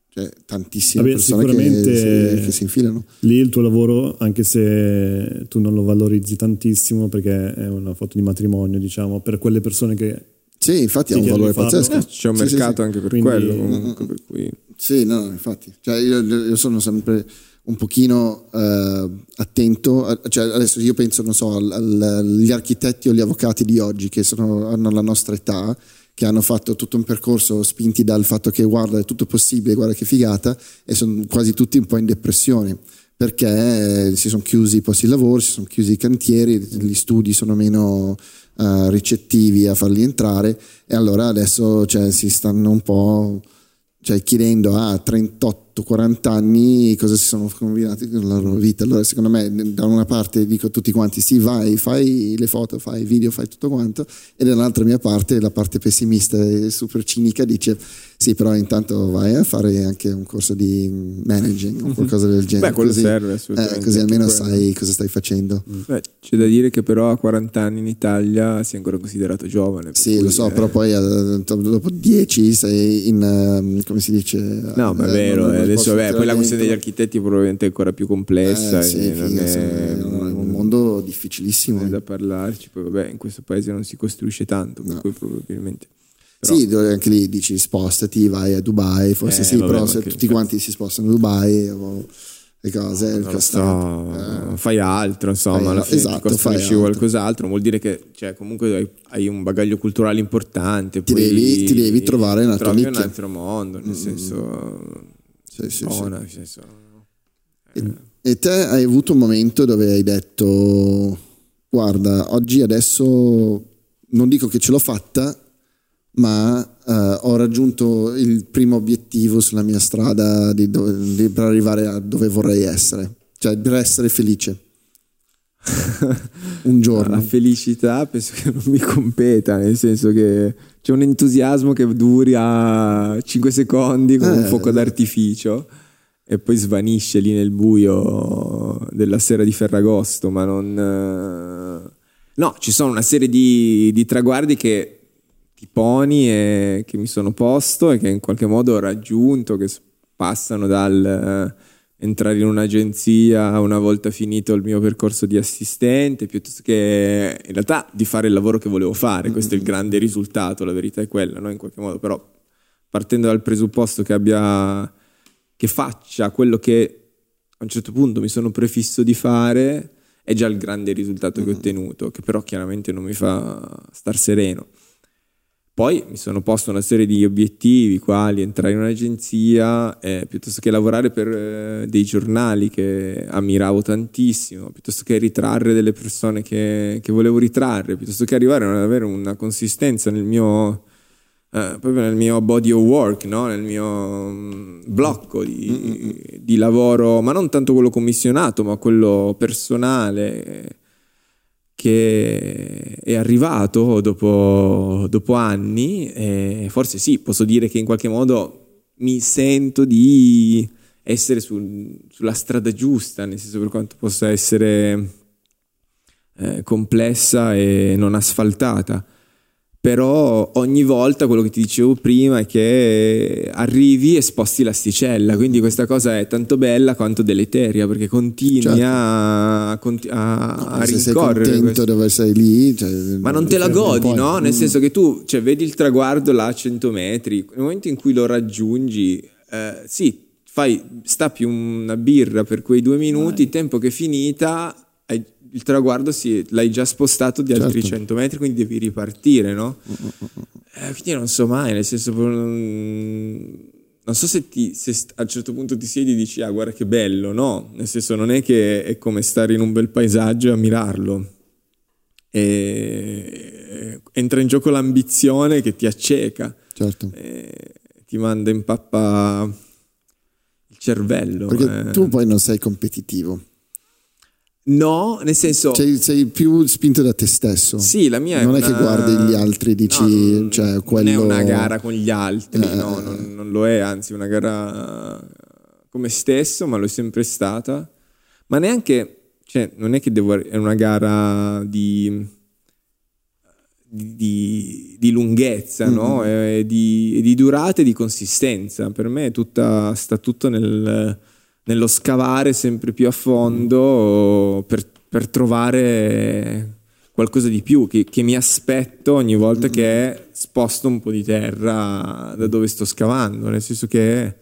cioè, tantissime Vabbè, persone che che si infilano Lì il tuo lavoro, anche se tu non lo valorizzi tantissimo perché è una foto di matrimonio, diciamo, per quelle persone che sì infatti ha un valore pazzesco Eh, c'è un Sì, mercato sì. anche per Quindi- quello, comunque, per cui... Sì, no, infatti. Cioè, io, io sono sempre un pochino eh, attento. a- cioè, adesso io penso, non so, al- al- agli architetti o agli avvocati di oggi che sono- hanno la nostra età, che hanno fatto tutto un percorso spinti dal fatto che guarda, è tutto possibile, guarda che figata, e sono quasi tutti un po' in depressione. Perché eh, si sono chiusi i posti di lavoro, si sono chiusi i cantieri, gli studi sono meno eh, ricettivi a farli entrare, e allora adesso cioè, si stanno un po' cioè chiedendo a 38-40 anni cosa si sono combinati con la loro vita. Allora, secondo me, da una parte dico a tutti quanti: sì, vai, fai le foto, fai video, fai tutto quanto, e dall'altra mia parte, la parte pessimista e super cinica, dice: sì, però intanto vai a fare anche un corso di managing o qualcosa del genere. Beh, quello così, serve, eh, assolutamente, così anche almeno quello. sai cosa stai facendo. Beh, c'è da dire che però a 40 anni in Italia sei ancora considerato giovane. Sì, lo so, eh, però poi eh, dopo 10 sei in, ehm, come si dice? No, ma è eh, vero, non- eh, non adesso vabbè, poi la questione degli architetti probabilmente è ancora più complessa Eh, sì, non è, sì, è un mondo difficilissimo. non è da parlarci, poi vabbè in questo paese non si costruisce tanto, per No. cui probabilmente... Però- Sì, anche lì dici spostati, vai a Dubai, forse Eh, sì, vabbè, però se tutti quanti si spostano a Dubai o le cose, il non lo costato. so, fai altro, insomma, alla fine esatto, costruisci qualcos'altro, vuol dire che cioè, comunque hai, hai un bagaglio culturale importante. Ti devi- ti devi trovare un'altra trovi un altro mondo, nel senso... Sì, sì, sì. buona, nel senso- E, e te hai avuto un momento dove hai detto, guarda, oggi adesso non dico che ce l'ho fatta, ma eh, ho raggiunto il primo obiettivo sulla mia strada di dove- di- per arrivare a dove vorrei essere, cioè per essere felice. un La giorno. felicità penso che non mi competa, nel senso che c'è un entusiasmo che dura 5 secondi come un Eh. fuoco d'artificio e poi svanisce lì nel buio della sera di Ferragosto, ma non... eh, No, ci sono una serie di, di traguardi che ti poni e che mi sono posto e che in qualche modo ho raggiunto, che passano dal eh, entrare in un'agenzia una volta finito il mio percorso di assistente, piuttosto che in realtà di fare il lavoro che volevo fare. Questo è il grande risultato, la verità è quella, no? in qualche modo, però partendo dal presupposto che abbia che faccia quello che a un certo punto mi sono prefisso di fare è già il grande risultato che ho ottenuto, che però chiaramente non mi fa star sereno. Poi mi sono posto una serie di obiettivi, quali entrare in un'agenzia, eh, piuttosto che lavorare per eh, dei giornali che ammiravo tantissimo, piuttosto che ritrarre delle persone che, che volevo ritrarre, piuttosto che arrivare ad avere una consistenza nel mio eh, proprio nel mio body of work, no? nel mio mm, blocco di, di, lavoro, ma non tanto quello commissionato, ma quello personale che è arrivato dopo, dopo anni e forse sì, posso dire che in qualche modo mi sento di essere sul, sulla strada giusta, nel senso per quanto possa essere eh, complessa e non asfaltata però ogni volta quello che ti dicevo prima è che arrivi e sposti l'asticella, quindi questa cosa è tanto bella quanto deleteria perché continui certo. a, a, a, no, se sei contento dove sei lì, cioè, ma non te la godi, no? Nel mm. senso che tu cioè, vedi il traguardo là a 100 metri, nel momento in cui lo raggiungi, eh, sì, fai, stappi una birra per quei due minuti, il tempo che è finita il traguardo si, l'hai già spostato di altri certo. 100 metri, quindi devi ripartire, no? Eh, quindi non so mai, nel senso, non, non so se, ti, se, a un certo punto ti siedi e dici, ah guarda che bello, no? Nel senso non è che è come stare in un bel paesaggio e ammirarlo. E, entra in gioco l'ambizione che ti acceca, certo. ti manda in pappa il cervello. Perché eh. tu poi non sei competitivo No, nel senso. Sei, sei, più spinto da te stesso. Sì, la mia non è. Non è che guardi gli altri e dici. No, cioè, quello... Non è una gara con gli altri, eh, no, non, non, lo è, anzi, una gara come stesso, ma lo è sempre stata. Ma neanche. Cioè, non è che devo. È una gara di. Di, di, lunghezza, mm-hmm. no? E di, di, durata e di consistenza. Per me tutta, sta tutto nel, nello scavare sempre più a fondo per, per trovare qualcosa di più che, che, mi aspetto ogni volta che sposto un po' di terra da dove sto scavando, nel senso che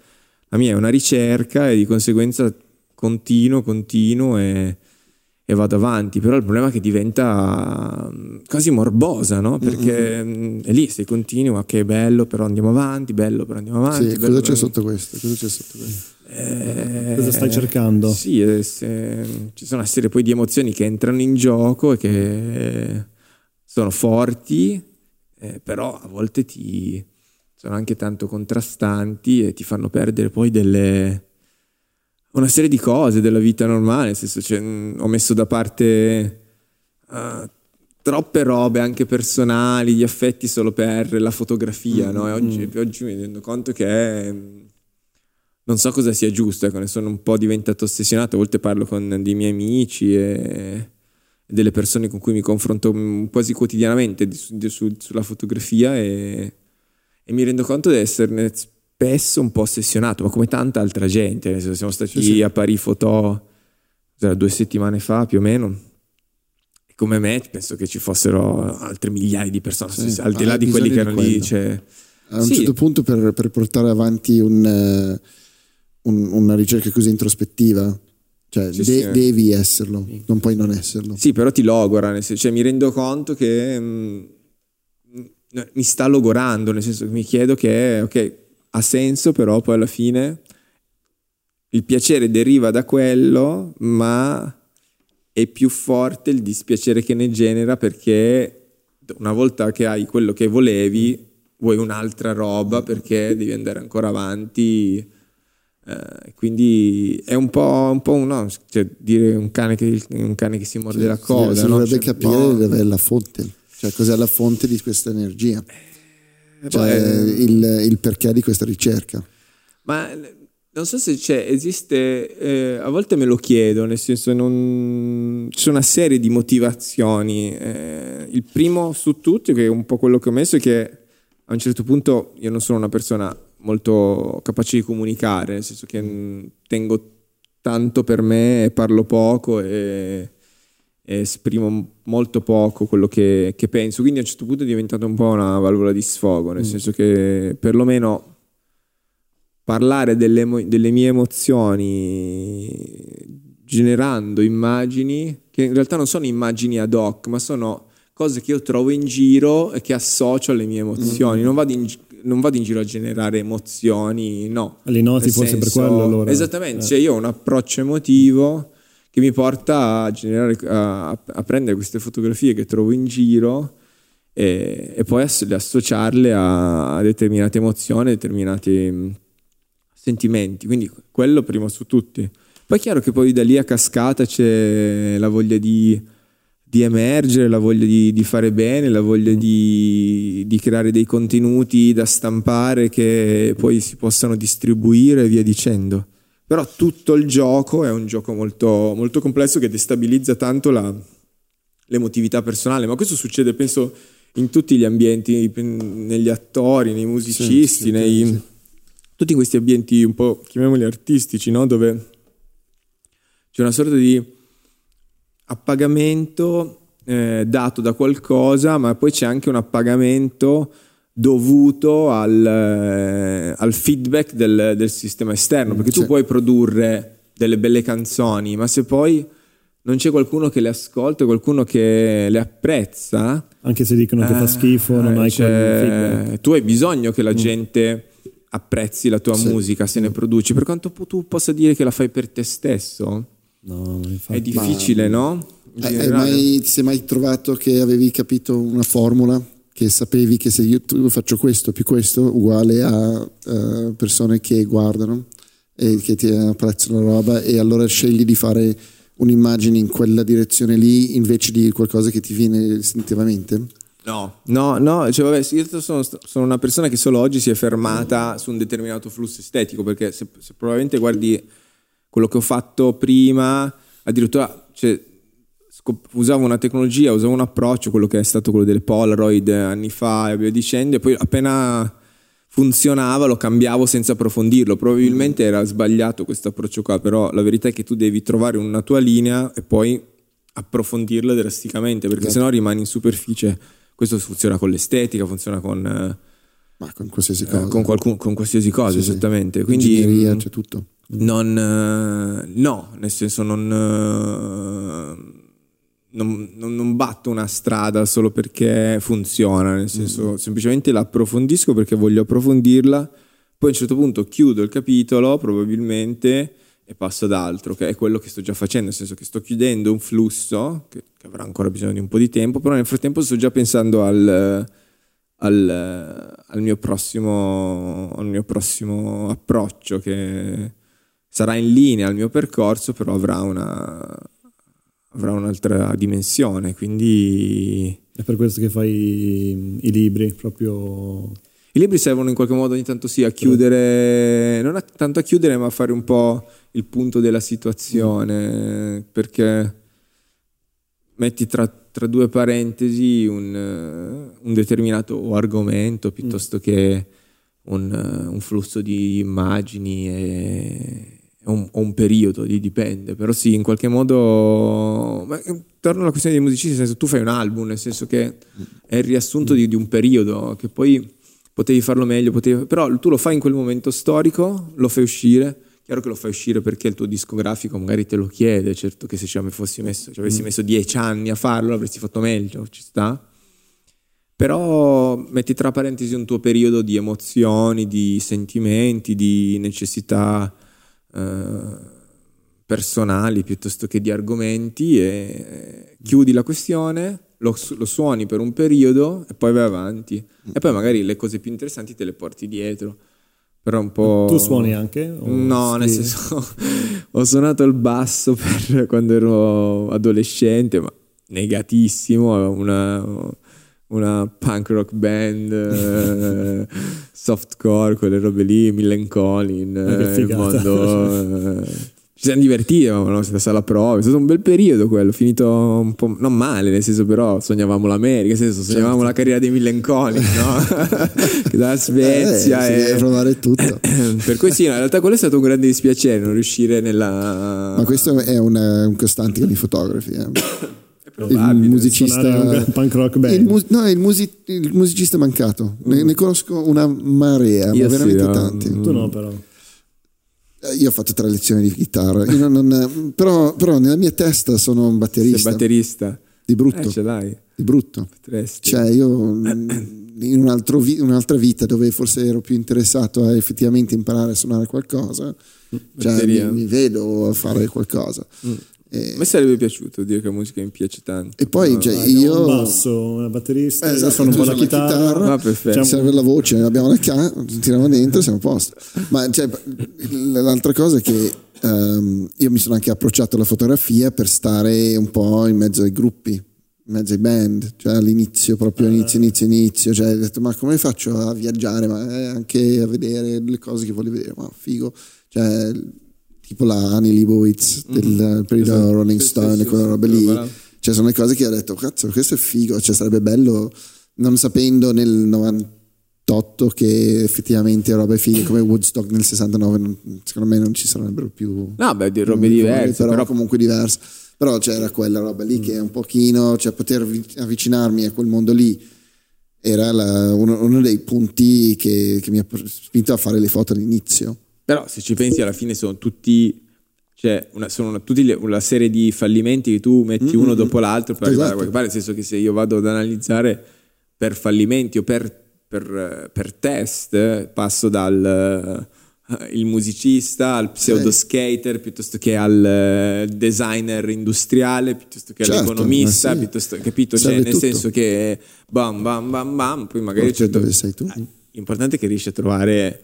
la mia è una ricerca e di conseguenza continuo, continuo e, e vado avanti, però il problema è che diventa mm, quasi morbosa, no? Perché mm-hmm. è lì, se continui, ok, bello, però andiamo avanti, bello, però andiamo avanti. Sì, cosa c'è sotto questo? Cosa c'è sotto questo? Eh, Cosa stai cercando? Sì, eh, se, ci sono una serie poi di emozioni che entrano in gioco e che sono forti, eh, però a volte ti, sono anche tanto contrastanti e ti fanno perdere poi delle, una serie di cose della vita normale. Nel senso, cioè, ho messo da parte uh, troppe robe anche personali, gli affetti solo per la fotografia. Mm-hmm. No? E oggi, mm. oggi mi rendo conto che non so cosa sia giusto, ecco, ne sono un po' diventato ossessionato, a volte parlo con dei miei amici e delle persone con cui mi confronto quasi quotidianamente di, di, su, sulla fotografia e, e, mi rendo conto di esserne spesso un po' ossessionato, ma come tanta altra gente, siamo stati sì, sì. a Parì Fotò due settimane fa più o meno, e come me penso che ci fossero altre migliaia di persone, sì, al di là di quelli che erano lì. Cioè, a un certo punto per, per portare avanti un... Uh un, una ricerca così introspettiva. Cioè, sì, de- sì. devi esserlo, non puoi non esserlo. Sì, però ti logora, nel senso, cioè, mi rendo conto che mh, mm, mi sta logorando, nel senso che mi chiedo che, ok, ha senso, però poi alla fine il piacere deriva da quello, ma è più forte il dispiacere che ne genera perché una volta che hai quello che volevi, vuoi un'altra roba perché devi andare ancora avanti eh, quindi è un po', un, po no, cioè, dire un cane, che, un cane che si morde sì, la coda. Si no? dovrebbe cioè, capire no. dov'è la fonte, cioè cos'è la fonte di questa energia, eh, cioè, beh, il, il, perché di questa ricerca. Ma non so se c'è, esiste, eh, a volte me lo chiedo, nel senso non, c'è una serie di motivazioni. Eh, il primo su tutti, che è un po' quello che ho messo, è che a un certo punto io non sono una persona molto capace di comunicare, nel senso che tengo tanto per me e parlo poco e, e esprimo molto poco quello che, che, penso. Quindi a un certo punto è diventato un po' una valvola di sfogo, nel mm. senso che perlomeno parlare delle, delle mie emozioni generando immagini che in realtà non sono immagini ad hoc, ma sono cose che io trovo in giro e che associo alle mie emozioni. Mm. Non vado in, non vado in giro a generare emozioni, no. Li noti forse senso, per quello allora. Esattamente, eh. cioè io ho un approccio emotivo che mi porta a, generare, a, a, prendere queste fotografie che trovo in giro e, e poi ass- associarle a, a determinate emozioni, a determinati mh, sentimenti. Quindi quello prima su tutti. Poi è chiaro che poi da lì a cascata c'è la voglia di, di emergere, la voglia di, di, fare bene, la voglia di, di, creare dei contenuti da stampare che poi si possano distribuire e via dicendo. Però tutto il gioco è un gioco molto, molto complesso che destabilizza tanto la, l'emotività personale, ma questo succede penso in tutti gli ambienti, negli attori, nei musicisti, sì, sì, nei, sì. tutti questi ambienti un po', chiamiamoli artistici, no? dove c'è una sorta di appagamento eh, dato da qualcosa, ma poi c'è anche un appagamento dovuto al, eh, al feedback del, del, sistema esterno, perché tu puoi produrre delle belle canzoni, ma se poi non c'è qualcuno che le ascolta, qualcuno che le apprezza. Anche se dicono che fa schifo, non hai quel Tu hai bisogno che la mm. gente apprezzi la tua sì. musica se ne produci, per quanto tu possa dire che la fai per te stesso. No, infatti. È difficile, Ma... no? Hai mai, ti sei mai trovato che avevi capito una formula? Che sapevi che se io faccio questo più questo uguale a uh, persone che guardano e che ti apprezzano la roba e allora scegli di fare un'immagine in quella direzione lì invece di qualcosa che ti viene istintivamente? No, no, no, cioè, vabbè, io sono, sono, una persona che solo oggi si è fermata su un determinato flusso estetico, perché se, se probabilmente guardi quello che ho fatto prima, addirittura cioè, usavo una tecnologia, usavo un approccio, quello che è stato quello delle Polaroid anni fa e via dicendo, e poi appena funzionava, lo cambiavo senza approfondirlo. Probabilmente era sbagliato questo approccio qua, però la verità è che tu devi trovare una tua linea e poi approfondirla drasticamente, perché esatto. sennò rimani in superficie. Questo funziona con l'estetica, funziona con... Eh, Ma con qualsiasi cosa. Eh, con, qualcun, con, qualsiasi cosa, sì, esattamente. Quindi, Ingegneria, c'è tutto. Non, eh, no, nel senso non non, non, non, batto una strada solo perché funziona, nel senso mm. semplicemente la approfondisco perché voglio approfondirla, poi a un certo punto chiudo il capitolo probabilmente e passo ad altro, che è quello che sto già facendo, nel senso che sto chiudendo un flusso che, che avrà ancora bisogno di un po' di tempo, però nel frattempo sto già pensando al, al, al, mio, prossimo, al mio prossimo approccio che sarà in linea al mio percorso, però avrà una avrà un'altra dimensione, quindi... È per questo che fai i, libri, proprio... I libri servono in qualche modo ogni tanto sì a chiudere, non a, tanto a chiudere ma a fare un po' il punto della situazione, mm. perché metti tra, tra due parentesi un, un, determinato argomento piuttosto mm. che un, un, flusso di immagini e, un, un, periodo, dipende, però sì, in qualche modo... Ma, eh, torno alla questione dei musicisti, nel senso tu fai un album, nel senso che è il riassunto di, di un periodo, che poi potevi farlo meglio, potevi, però tu lo fai in quel momento storico, lo fai uscire, chiaro che lo fai uscire perché il tuo discografico magari te lo chiede, certo che se ci, messo, ci avessi mm. messo dieci anni a farlo avresti fatto meglio, ci sta. Però metti tra parentesi un tuo periodo di emozioni, di sentimenti, di necessità eh, personali piuttosto che di argomenti e chiudi la questione, lo, lo, suoni per un periodo e poi vai avanti. E poi magari le cose più interessanti te le porti dietro. Però un po'... Tu suoni anche? No, scrivi? nel senso ho suonato il basso per quando ero adolescente, ma negatissimo, una, una punk rock band, eh, softcore, quelle robe lì, Millen Collin, eh, il mondo... Eh, ci siamo divertiti, no? Questa sala prova, è stato un bel periodo quello, finito un po' non male, nel senso però sognavamo l'America, nel senso sognavamo certo. la carriera di Millen Collin, no? dalla Svezia eh, e... provare tutto. per cui sì, no, in realtà quello è stato un grande dispiacere non riuscire nella... Ma questo è un, un costante con i fotografi, eh il musicista punk rock band. Il, mu- no, il, music- il, musicista mancato. Mm. Ne, ne, conosco una marea, Io ma veramente sì, tanti. Tu no, però. Eh, io ho fatto tre lezioni di chitarra, non, non, però, però, nella mia testa sono un batterista. Sei batterista? Di brutto. Eh, ce l'hai. Di brutto. Potresti. Cioè, io in un vi- un'altra vita dove forse ero più interessato a effettivamente imparare a suonare qualcosa, cioè, mi, mi, vedo a fare qualcosa. Mm E, A me sarebbe piaciuto dire che la musica mi piace tanto. e poi cioè, io... un basso, una batterista, io Esatto, suono un po' la suoni chitarra. Ah, perfetto. Serve la voce, abbiamo la ca, tiriamo dentro, siamo a posto. Ma cioè, l'altra cosa è che ehm, io mi sono anche approcciato alla fotografia per stare un po' in mezzo ai gruppi, in mezzo ai band, cioè all'inizio, proprio inizio, inizio, inizio. Cioè, ho detto, ma come faccio a viaggiare, ma eh, anche a vedere le cose che voglio vedere? Ma figo. Cioè, tipo la Annie Leibovitz del periodo Esatto. Rolling Stone, sì, quella roba lì. Cioè, sono le cose che ho detto, cazzo, questo è figo, cioè sarebbe bello, non sapendo nel 98 che effettivamente robe fighe come Woodstock nel 69, non- secondo me non ci sarebbero più... No, beh, di robe diverse, però, però comunque diverse. Però c'era quella roba lì che è un pochino, cioè poter avvi- avvicinarmi a quel mondo lì era la- uno, uno dei punti che, che mi ha spinto a fare le foto all'inizio. Però se ci pensi alla fine sono tutti cioè una, sono una, tutti le- una serie di fallimenti che tu metti uno dopo l'altro per arrivare a Esatto. qualche parte, nel senso che se io vado ad analizzare per fallimenti o per, per, per test passo dal il musicista al pseudo skater piuttosto che al eh, designer industriale piuttosto che Certo, all'economista sì. piuttosto capito cioè, nel tutto. senso che bam bam bam bam poi magari c'è dove sei tu. Eh, l'importante è che riesci a trovare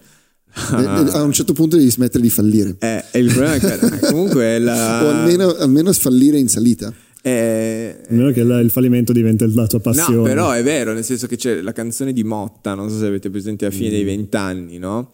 a un certo punto devi smettere di fallire. eh, il problema è che eh, comunque è la... O almeno, almeno fallire in salita. è- A meno che il fallimento diventa la tua passione. No, però è vero, nel senso che c'è la canzone di Motta, non so se avete presente alla Mm. fine dei vent'anni, no?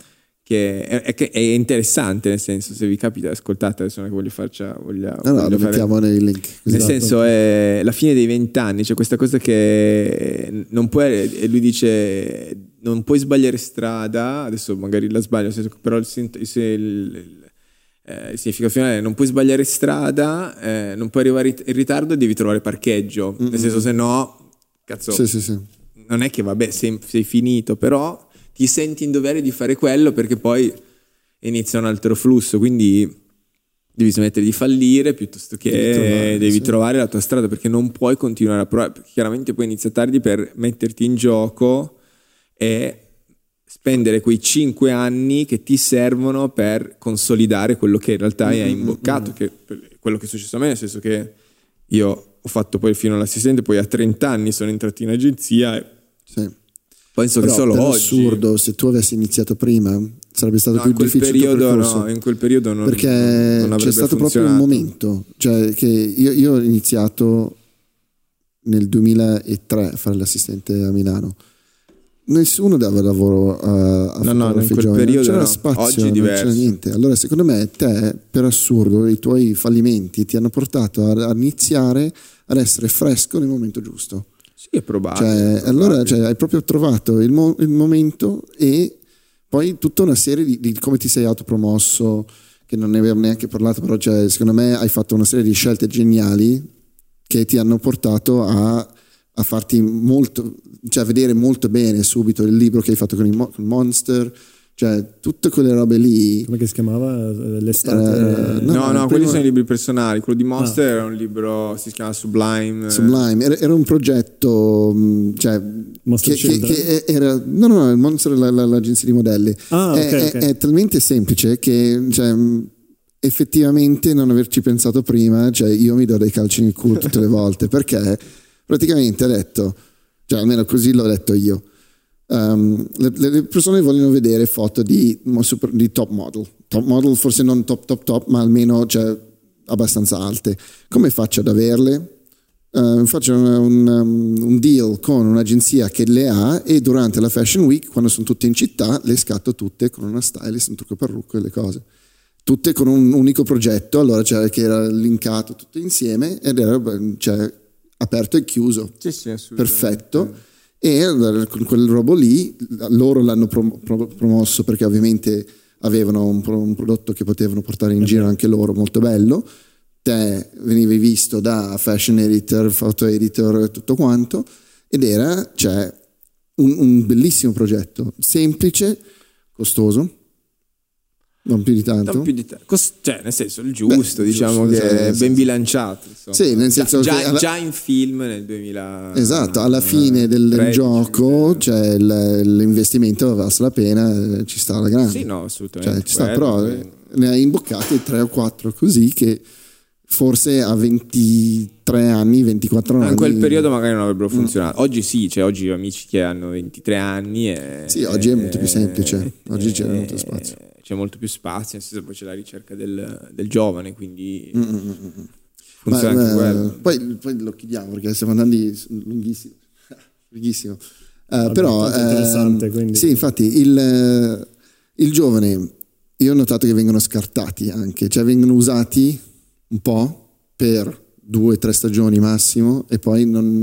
Che è, è- è interessante, nel senso, se vi capita, ascoltate, adesso non è che voglio farcia... Voglio, No, no, voglio lo fare- mettiamo nei link. Nel senso, è la fine dei vent'anni, c'è questa cosa che non puoi, e lui dice, non puoi sbagliare strada, adesso magari la sbaglio, però il, il- il- eh, il significato finale è non puoi sbagliare strada, eh, non puoi arrivare in ritardo e devi trovare parcheggio, nel senso se no, cazzo, Sì, sì, sì. non è che vabbè sei, sei finito, però ti senti in dovere di fare quello perché poi inizia un altro flusso, quindi devi smettere di fallire piuttosto che Devi trovare, devi sì. trovare la tua strada perché non puoi continuare a provare, chiaramente poi inizia tardi per metterti in gioco e spendere quei cinque anni che ti servono per consolidare quello che in realtà hai imboccato, che è quello che è successo a me, nel senso che io ho fatto poi fino all'assistente, poi a 30 anni sono entrato in agenzia e sì. penso che Però solo per oggi assurdo, se tu avessi iniziato prima, sarebbe stato No, più difficile periodo no, in quel periodo non, perché non c'è stato proprio un momento, cioè che io, io ho iniziato nel 2003 a fare l'assistente a Milano. Nessuno dava lavoro a, a No, no, in quel giovani, periodo non c'era no. spazio, Oggi non diverso. c'era niente. Allora, secondo me, te, per assurdo, i tuoi fallimenti ti hanno portato a, a iniziare ad essere fresco nel momento giusto. Sì, è probabile. Cioè, è probabile. allora cioè, hai proprio trovato il, mo- il momento e poi tutta una serie di, di come ti sei autopromosso, che non ne abbiamo neanche parlato, però cioè, secondo me hai fatto una serie di scelte geniali che ti hanno portato a, a farti molto, cioè a vedere molto bene subito il libro che hai fatto con il Mo- con Monster, cioè tutte quelle robe lì. Come che si chiamava? L'estate? no, no, no, il quelli primo- sono i libri personali. Quello di Monster era un libro, si chiama Sublime. Sublime, era, era un progetto, mh, cioè, Monster che, che- che era, no, no, no, il Monster è la- la- l'agenzia di modelli. Ah, è, ok, è- ok. è talmente semplice che, cioè, mh, effettivamente non averci pensato prima, cioè, io mi do dei calci nel culo tutte le volte perché praticamente ha detto, cioè, almeno così l'ho detto io. Um, le, le persone vogliono vedere foto di, di top model, top model forse non top top top, ma almeno cioè, abbastanza alte. Come faccio ad averle? Uh, faccio un, un, um, un deal con un'agenzia che le ha e durante la Fashion Week, quando sono tutte in città, le scatto tutte con una stylist, un trucco parrucco e le cose. Tutte con un unico progetto, allora c'era che era linkato tutto insieme ed era cioè, aperto e chiuso Sì, sì, perfetto. E con quel robo lì, loro l'hanno prom- pro- promosso perché ovviamente avevano un, pro- un prodotto che potevano portare in giro anche loro, molto bello. Te venivi visto da fashion editor, photo editor e tutto quanto, ed era cioè, un, un bellissimo progetto, semplice, costoso, non più di tanto. Non più di te- cos- cioè, nel senso, il giusto, Beh, diciamo giusto, che è ben bilanciato. insomma. Sì, nel Già- senso già, che alla- già in film nel 2000. Esatto, alla fine del 13, gioco cioè, il- l'investimento valsa la pena, eh, ci sta la grande. Sì, no, assolutamente. Cioè, ci sta, però eh, ne hai imboccati tre o quattro così che forse a 23 anni, 24 anni. In quel periodo magari non avrebbero funzionato. Oggi sì, cioè oggi ho amici che hanno 23 anni e... Sì, oggi è molto più semplice, oggi c'è molto spazio. C'è molto più spazio, nel senso poi c'è la ricerca del, del giovane, quindi... Mm, mm, mm, funziona Ma, anche eh, quello. Poi, poi, lo chiediamo perché stiamo andando lunghissimo. lunghissimo. Uh, Vabbè, però... interessante, uh, quindi... Sì, infatti il, il giovane, io ho notato che vengono scartati anche, cioè vengono usati un po' per due o tre stagioni massimo e poi non,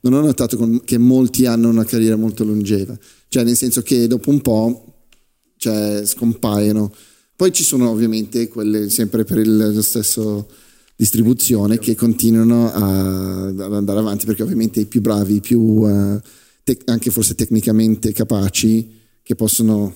non ho notato con, che molti hanno una carriera molto longeva, cioè nel senso che dopo un po' cioè, scompaiono. Poi ci sono ovviamente quelle sempre per il stesso distribuzione che continuano a, ad andare avanti perché ovviamente i più bravi, i più uh, te- anche forse tecnicamente capaci che possono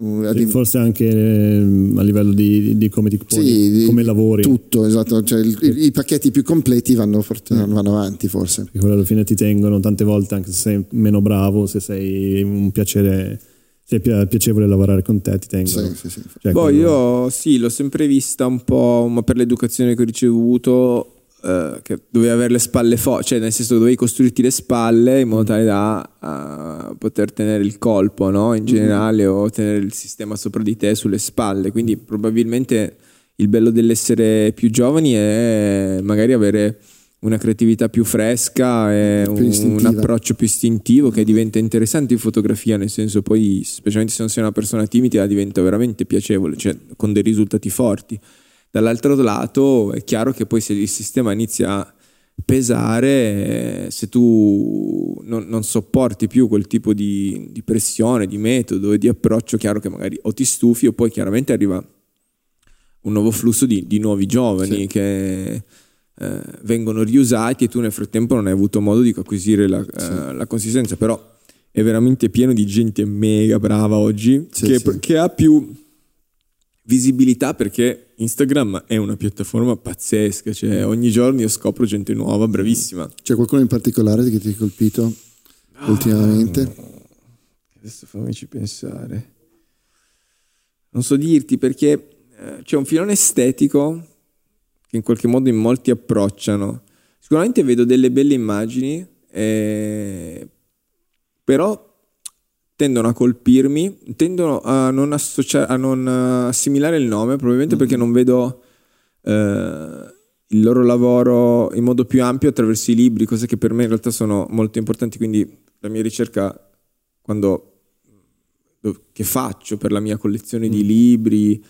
sì, forse anche ehm, a livello di, di come, ti sì, come lavori. Tutto, esatto. Cioè, il, i, i, pacchetti più completi vanno, mm. vanno avanti forse. Perché alla fine ti tengono tante volte, anche se sei meno bravo, se sei un piacere, se è piacevole lavorare con te, ti tengono. Sì, sì, cioè, Poi quello... io sì, l'ho sempre vista un po', ma per l'educazione che ho ricevuto Uh, che dovevi avere le spalle forti, cioè nel senso dovevi costruirti le spalle in modo tale da uh, poter tenere il colpo no? in mm-hmm. generale mm-hmm. o tenere il sistema sopra di te sulle spalle. Quindi probabilmente il bello dell'essere più giovani è magari avere una creatività più fresca e un, un, approccio più istintivo che diventa interessante in fotografia, nel senso poi specialmente se non sei una persona timida diventa veramente piacevole, cioè con dei risultati forti. Dall'altro lato è chiaro che poi se il sistema inizia a pesare, se tu non, non sopporti più quel tipo di, di, pressione, di metodo e di approccio, chiaro che magari o ti stufi o poi chiaramente arriva un nuovo flusso di, di nuovi giovani sì. che eh, vengono riusati e tu nel frattempo non hai avuto modo di acquisire la, sì. eh, la consistenza, però è veramente pieno di gente mega brava oggi sì, che, che ha più visibilità perché Instagram è una piattaforma pazzesca, cioè ogni giorno io scopro gente nuova, bravissima. C'è qualcuno in particolare che ti ha colpito ah, ultimamente? Adesso fammici pensare. Non so dirti perché eh, c'è un filone estetico che in qualche modo in molti approcciano. Sicuramente vedo delle belle immagini, eh, però tendono a colpirmi, tendono a non, associa- a non assimilare il nome, probabilmente mm-hmm. perché non vedo eh, il loro lavoro in modo più ampio attraverso i libri, cose che per me in realtà sono molto importanti, quindi la mia ricerca quando che faccio per la mia collezione mm. di libri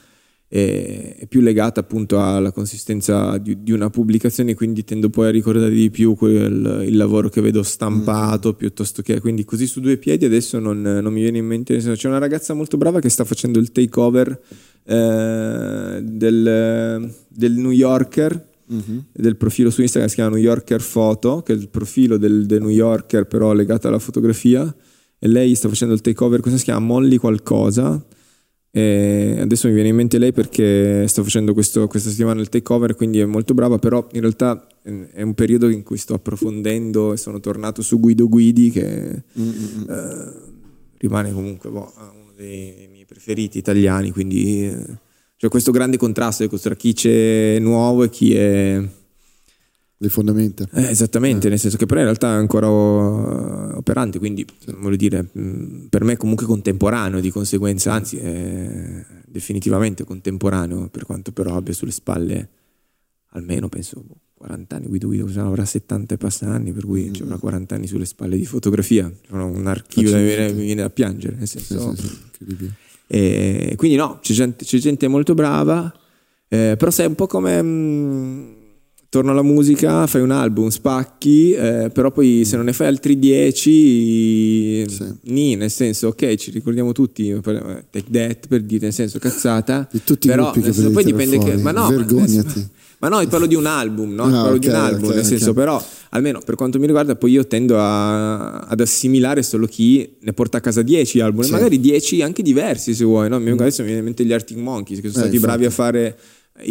è, più legata appunto alla consistenza di, di, una pubblicazione, quindi tendo poi a ricordare di più quel, il lavoro che vedo stampato mm. piuttosto che quindi così su due piedi adesso non, non mi viene in mente. C'è una ragazza molto brava che sta facendo il takeover eh, del, del New Yorker. Mm-hmm. del profilo su Instagram si chiama New Yorker Photo, che è il profilo del, del New Yorker però legato alla fotografia e lei sta facendo il takeover, cosa si chiama? Molly qualcosa e adesso mi viene in mente lei perché sto facendo questo, questa settimana il takeover, quindi è molto brava, però in realtà è un periodo in cui sto approfondendo e sono tornato su Guido Guidi che mm-hmm. eh, rimane comunque boh, uno dei miei preferiti italiani, quindi eh, c'è questo grande contrasto tra chi c'è nuovo e chi è le fondamenta. Eh, esattamente, eh. nel senso che però in realtà è ancora operante, quindi sì. voglio dire, per me è comunque contemporaneo, di conseguenza, anzi è definitivamente contemporaneo, per quanto però abbia sulle spalle almeno penso 40 anni, Guido Guido avrà 70 e passa anni, per cui mm-hmm. avrà 40 anni sulle spalle di fotografia, un archivio che mi viene, mi viene da piangere, nel senso... Sì, sì, e quindi no, c'è gente, c'è gente molto brava, eh, però sai un po' come... Mh, torno alla musica, fai un album, spacchi, eh, però poi se non ne fai altri dieci, sì. ni, nel senso, ok, ci ricordiamo tutti, eh, take that per dire, nel senso, cazzata, di tutti però i senso, poi dipende fuori. che, ma no, vergognati. Ma no, parlo di un album, no? Ah, parlo okay, di un album, okay, nel senso, okay. però, almeno per quanto mi riguarda, poi io tendo a, ad assimilare solo chi ne porta a casa 10 album, sì. magari 10 anche diversi se vuoi, no? Mm. Adesso mi viene in mente gli Arctic Monkeys, che sono eh, stati infatti. bravi a fare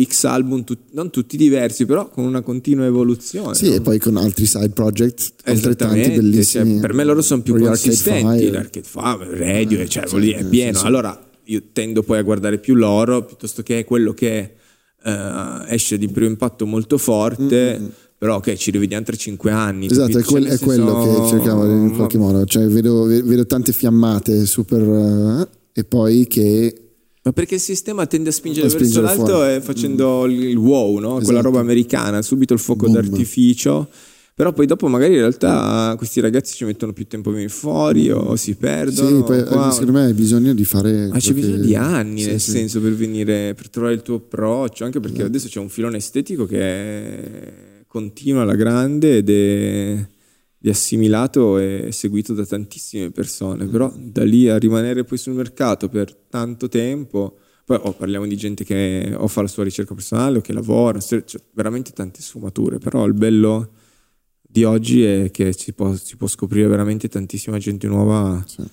X album, tut- non tutti diversi, però con una continua evoluzione. Sì, no? e poi con altri side project altrettanti bellissimi. Cioè, per me loro sono più consistenti. L'Arcade Fire, Radio, eh, cioè, sì, è pieno. Sì, sì. Allora io tendo poi a guardare più loro piuttosto che quello che eh, esce di primo impatto molto forte. Mm-hmm. Però ok, ci rivediamo tra cinque anni. Esatto, è, quel, cioè, è quello che cercavo in qualche modo. Cioè, vedo, vedo tante fiammate super... Uh, e poi che ma perché il sistema tende a spingere, a verso l'alto fuori. facendo mm. il wow, no? esatto. quella roba americana, subito il fuoco Boom. d'artificio. Però poi dopo magari in realtà questi ragazzi ci mettono più tempo a venire fuori o si perdono. Sì, poi wow. secondo me hai bisogno di fare... Ma c'è bisogno di anni sì, nel sì. senso per venire, per trovare il tuo approccio, anche perché esatto. adesso c'è un filone estetico che è... continua alla grande ed è di assimilato e seguito da tantissime persone, però da lì a rimanere poi sul mercato per tanto tempo, poi oh, parliamo di gente che o fa la sua ricerca personale o che lavora, cioè, veramente tante sfumature, però il bello di oggi è che si può, si può scoprire veramente tantissima gente nuova sì.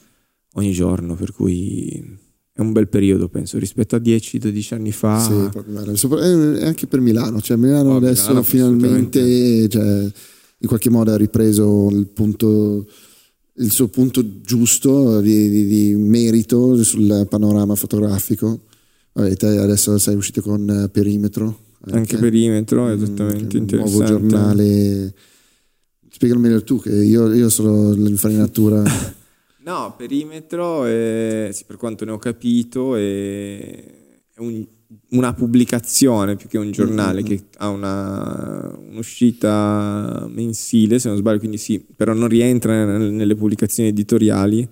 ogni giorno, per cui è un bel periodo, penso, rispetto a 10-12 anni fa. Sì, proprio, eh, anche per Milano, cioè Milano oh, adesso Milano finalmente... Cioè, in qualche modo ha ripreso il, punto, il suo punto giusto di, di, di, merito sul panorama fotografico. Vabbè, te adesso sei uscito con Perimetro. Anche, anche Perimetro, esattamente. Un nuovo giornale. Spiegalo meglio tu, che io, io sono l'infarinatura. no, Perimetro, è, sì, per quanto ne ho capito, è, è un una pubblicazione più che un giornale mm-hmm. che ha una, un'uscita mensile, se non sbaglio, quindi sì, però non rientra nelle pubblicazioni editoriali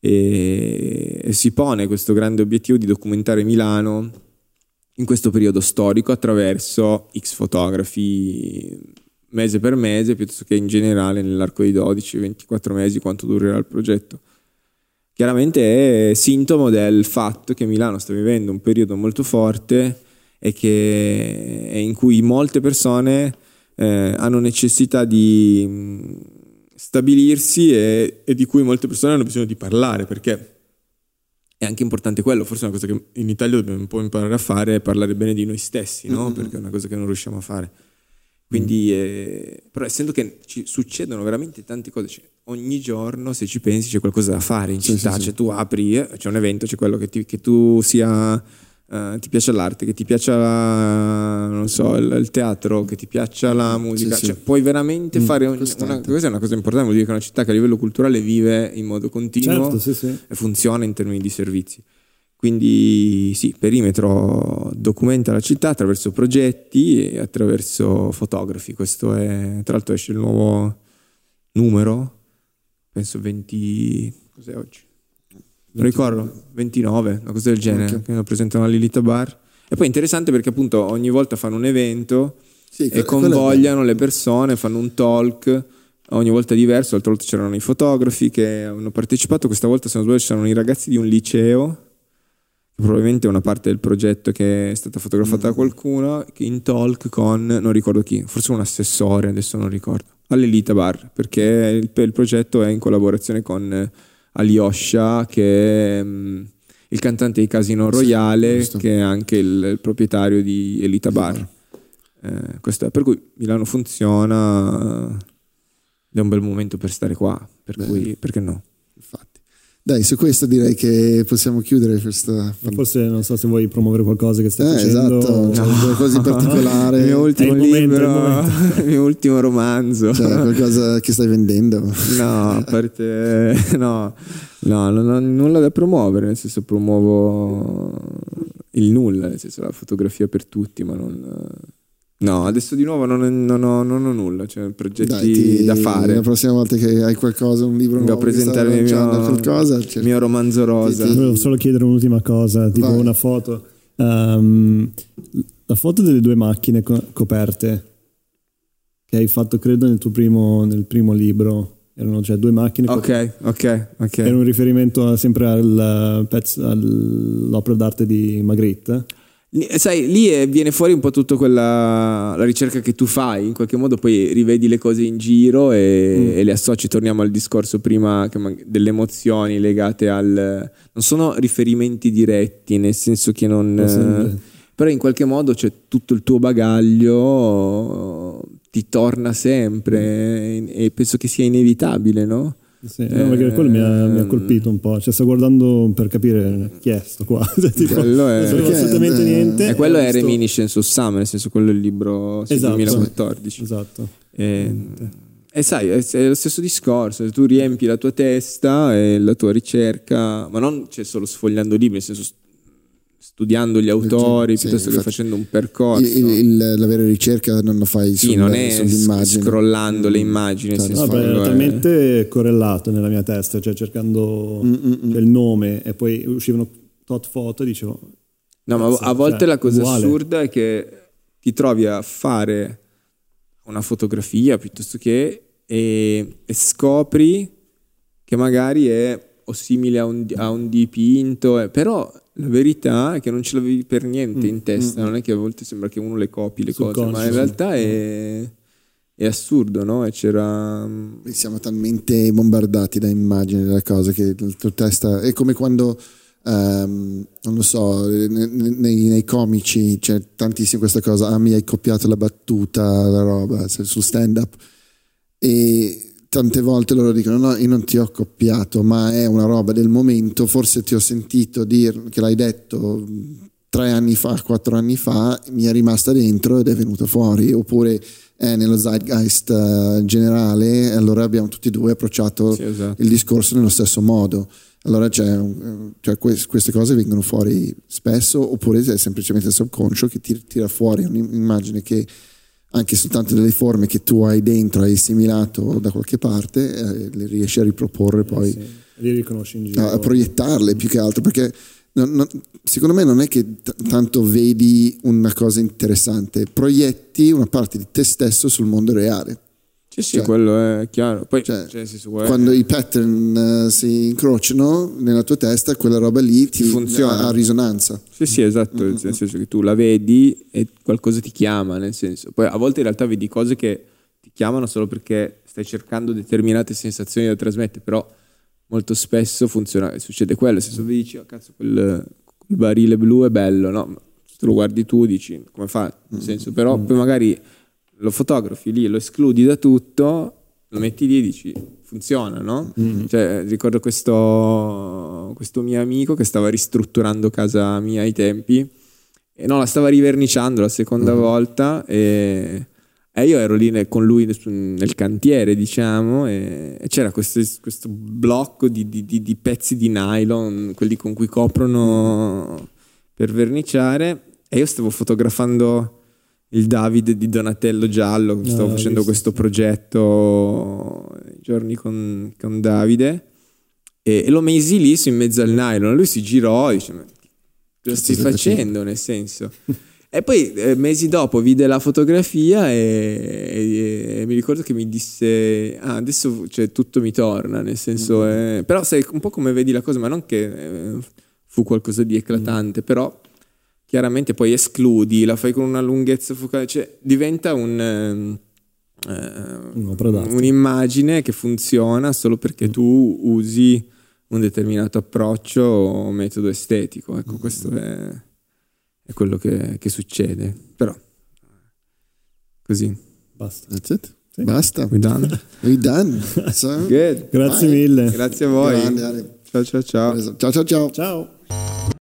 e, e si pone questo grande obiettivo di documentare Milano in questo periodo storico attraverso X fotografi mese per mese piuttosto che in generale nell'arco di 12-24 mesi quanto durerà il progetto chiaramente è sintomo del fatto che Milano sta vivendo un periodo molto forte e che, in cui molte persone eh, hanno necessità di mh, stabilirsi e, e, di cui molte persone hanno bisogno di parlare perché è anche importante quello, forse è una cosa che in Italia dobbiamo un po' imparare a fare, è parlare bene di noi stessi, no? mm-hmm. perché è una cosa che non riusciamo a fare. Quindi, eh, però essendo che ci succedono veramente tante cose, cioè, ogni giorno se ci pensi c'è qualcosa da fare in sì, città, sì, cioè tu apri, eh, c'è un evento, c'è quello che, ti, che tu sia, uh, ti piace l'arte, che ti piaccia so, il, il, teatro, che ti piaccia la musica, sì, cioè, puoi veramente mm, fare ogni, una, questa è una cosa importante, vuol dire che è una città che a livello culturale vive in modo continuo certo, e funziona in termini di servizi. Quindi sì, Perimetro documenta la città attraverso progetti e attraverso fotografi. Questo è, tra l'altro esce il nuovo numero, penso 20... cos'è oggi? Non ricordo, 29, una cosa del genere, okay. che lo presentano a Lilita Bar. E poi è interessante perché appunto ogni volta fanno un evento sì, e convogliano le persone, fanno un talk ogni volta diverso. L'altra volta c'erano i fotografi che hanno partecipato, questa volta se non sbaglio c'erano i ragazzi di un liceo probabilmente una parte del progetto che è stata fotografata da mm. qualcuno in talk con non ricordo chi, forse un assessore, adesso non ricordo, all'Elite Bar, perché il, il progetto è in collaborazione con Alyosha che è um, il cantante di Casino Royale sì, che è anche il, il proprietario di Elita Bar. Eh, questo è, per cui Milano funziona ed è un bel momento per stare qua, per cui perché no? Dai, su questo direi che possiamo chiudere questa. Forse non so se vuoi promuovere qualcosa che stai eh, facendo. Esatto, cioè, qualcosa di particolare. il mio ultimo libro, momento, il, il mio ultimo romanzo. Cioè, qualcosa che stai vendendo? No, a parte. No, no, non ho nulla da promuovere, nel senso promuovo il nulla, nel senso la fotografia per tutti, ma non No, adesso di nuovo non, non, ho, non ho, nulla, cioè progetti Dai, ti, da fare. La prossima volta che hai qualcosa, un libro nuovo, a presentare il mio, qualcosa, cioè, mio romanzo rosa. Ti, Volevo solo chiedere un'ultima cosa, tipo Vai. una foto. Um, la foto delle due macchine co- coperte che hai fatto, credo, nel tuo primo, nel primo libro. Erano cioè due macchine. Ok, ok, ok. Era un riferimento sempre al pezzo, all'opera d'arte di Magritte. Sai, lì viene fuori un po' tutta quella la ricerca che tu fai, in qualche modo poi rivedi le cose in giro e, mm. e le associ, torniamo al discorso prima delle emozioni legate al... non sono riferimenti diretti, nel senso che non... Eh, però in qualche modo c'è tutto il tuo bagaglio ti torna sempre e penso che sia inevitabile, no? Sì, no, perché quello mi ha, mi ha, colpito un po'. Cioè, sto guardando per capire chi è sto qua. Cioè, tipo, quello è, non assolutamente è, niente. E quello è sto... Reminiscence of Summer, nel senso quello è il libro esatto, 2014. Esatto. E, e sai, è, è, lo stesso discorso, tu riempi la tua testa e la tua ricerca, ma non c'è solo sfogliando libri, nel senso studiando gli autori sì, piuttosto che facendo un percorso. Il, il, la vera ricerca non la fai sì, sul, non è sull'immagine. scrollando le immagini. Certo. No, beh, è talmente correlato nella mia testa, cioè cercando mm, mm, mm. il nome e poi uscivano tot foto e dicevo... No, ma a volte cioè, la cosa uguale. assurda è che ti trovi a fare una fotografia piuttosto che e, e scopri che magari è o simile a un, a un dipinto, eh, però la verità è che non ce l'avevi per niente in mm, testa, mm, non è che a volte sembra che uno le copi le cose, ma in realtà è, è assurdo, no? E c'era... Mm, e siamo talmente bombardati da immagini della cosa che la tua testa è come quando... Um, non lo so, nei, nei, nei, comici c'è tantissimo questa cosa, ah mi hai copiato la battuta, la roba, sul stand up e tante volte loro dicono no, io non ti ho copiato, ma è una roba del momento, forse ti ho sentito dire che l'hai detto tre anni fa, quattro anni fa, mi è rimasta dentro ed è venuta fuori, oppure è nello zeitgeist uh, generale, e allora abbiamo tutti e due approcciato sì, esatto. il discorso nello stesso modo. Allora cioè, queste cose vengono fuori spesso, oppure è semplicemente il subconscio che tira fuori un'immagine che anche soltanto delle forme che tu hai dentro, hai assimilato da qualche parte, eh, le riesci a riproporre poi. Eh sì. Li riconosci in giro. A, proiettarle più che altro, perché non, non, secondo me non è che t- tanto vedi una cosa interessante, proietti una parte di te stesso sul mondo reale. Sì, sì, cioè, quello è chiaro. Poi, cioè, cioè, quando i pattern uh, si incrociano nella tua testa, quella roba lì ti, funziona. ha risonanza. Sì, sì, esatto. Mm-hmm. Nel senso che tu la vedi e qualcosa ti chiama. Nel senso, poi a volte in realtà vedi cose che ti chiamano solo perché stai cercando determinate sensazioni da trasmettere, però molto spesso funziona, succede quello. Nel senso, vedi, oh, cazzo, quel, quel barile blu è bello, no? Se lo guardi tu, dici come fa? Nel senso, però mm-hmm. poi magari lo fotografi lì, lo escludi da tutto, lo metti lì e dici funziona, no? Mm-hmm. Cioè, ricordo questo, questo mio amico che stava ristrutturando casa mia ai tempi e no, la stava riverniciando la seconda mm-hmm. volta e, e, io ero lì nel, con lui nel cantiere, diciamo, e, e c'era questo, questo blocco di, di, di, di, pezzi di nylon, quelli con cui coprono per verniciare e io stavo fotografando il Davide di Donatello Giallo, no, stavo facendo questo progetto giorni con, con Davide e, e, l'ho mesi lì su in mezzo al nylon, lui si girò e dice ma cosa stai facendo nel senso? e poi eh, mesi dopo vide la fotografia e, e, e, mi ricordo che mi disse ah adesso cioè, tutto mi torna, nel senso mm. eh, però sai un po' come vedi la cosa, ma non che eh, fu qualcosa di eclatante, mm. però chiaramente poi escludi, la fai con una lunghezza focale, cioè diventa un, eh, un'immagine che funziona solo perché tu usi un determinato approccio o metodo estetico. Ecco, questo è, è quello che, che, succede. Però, così. Basta. That's it. Sì. Basta. We done. We done. So, Good. Grazie Bye. mille. Grazie a voi. Grande, ciao ciao ciao. Ciao ciao ciao. Ciao.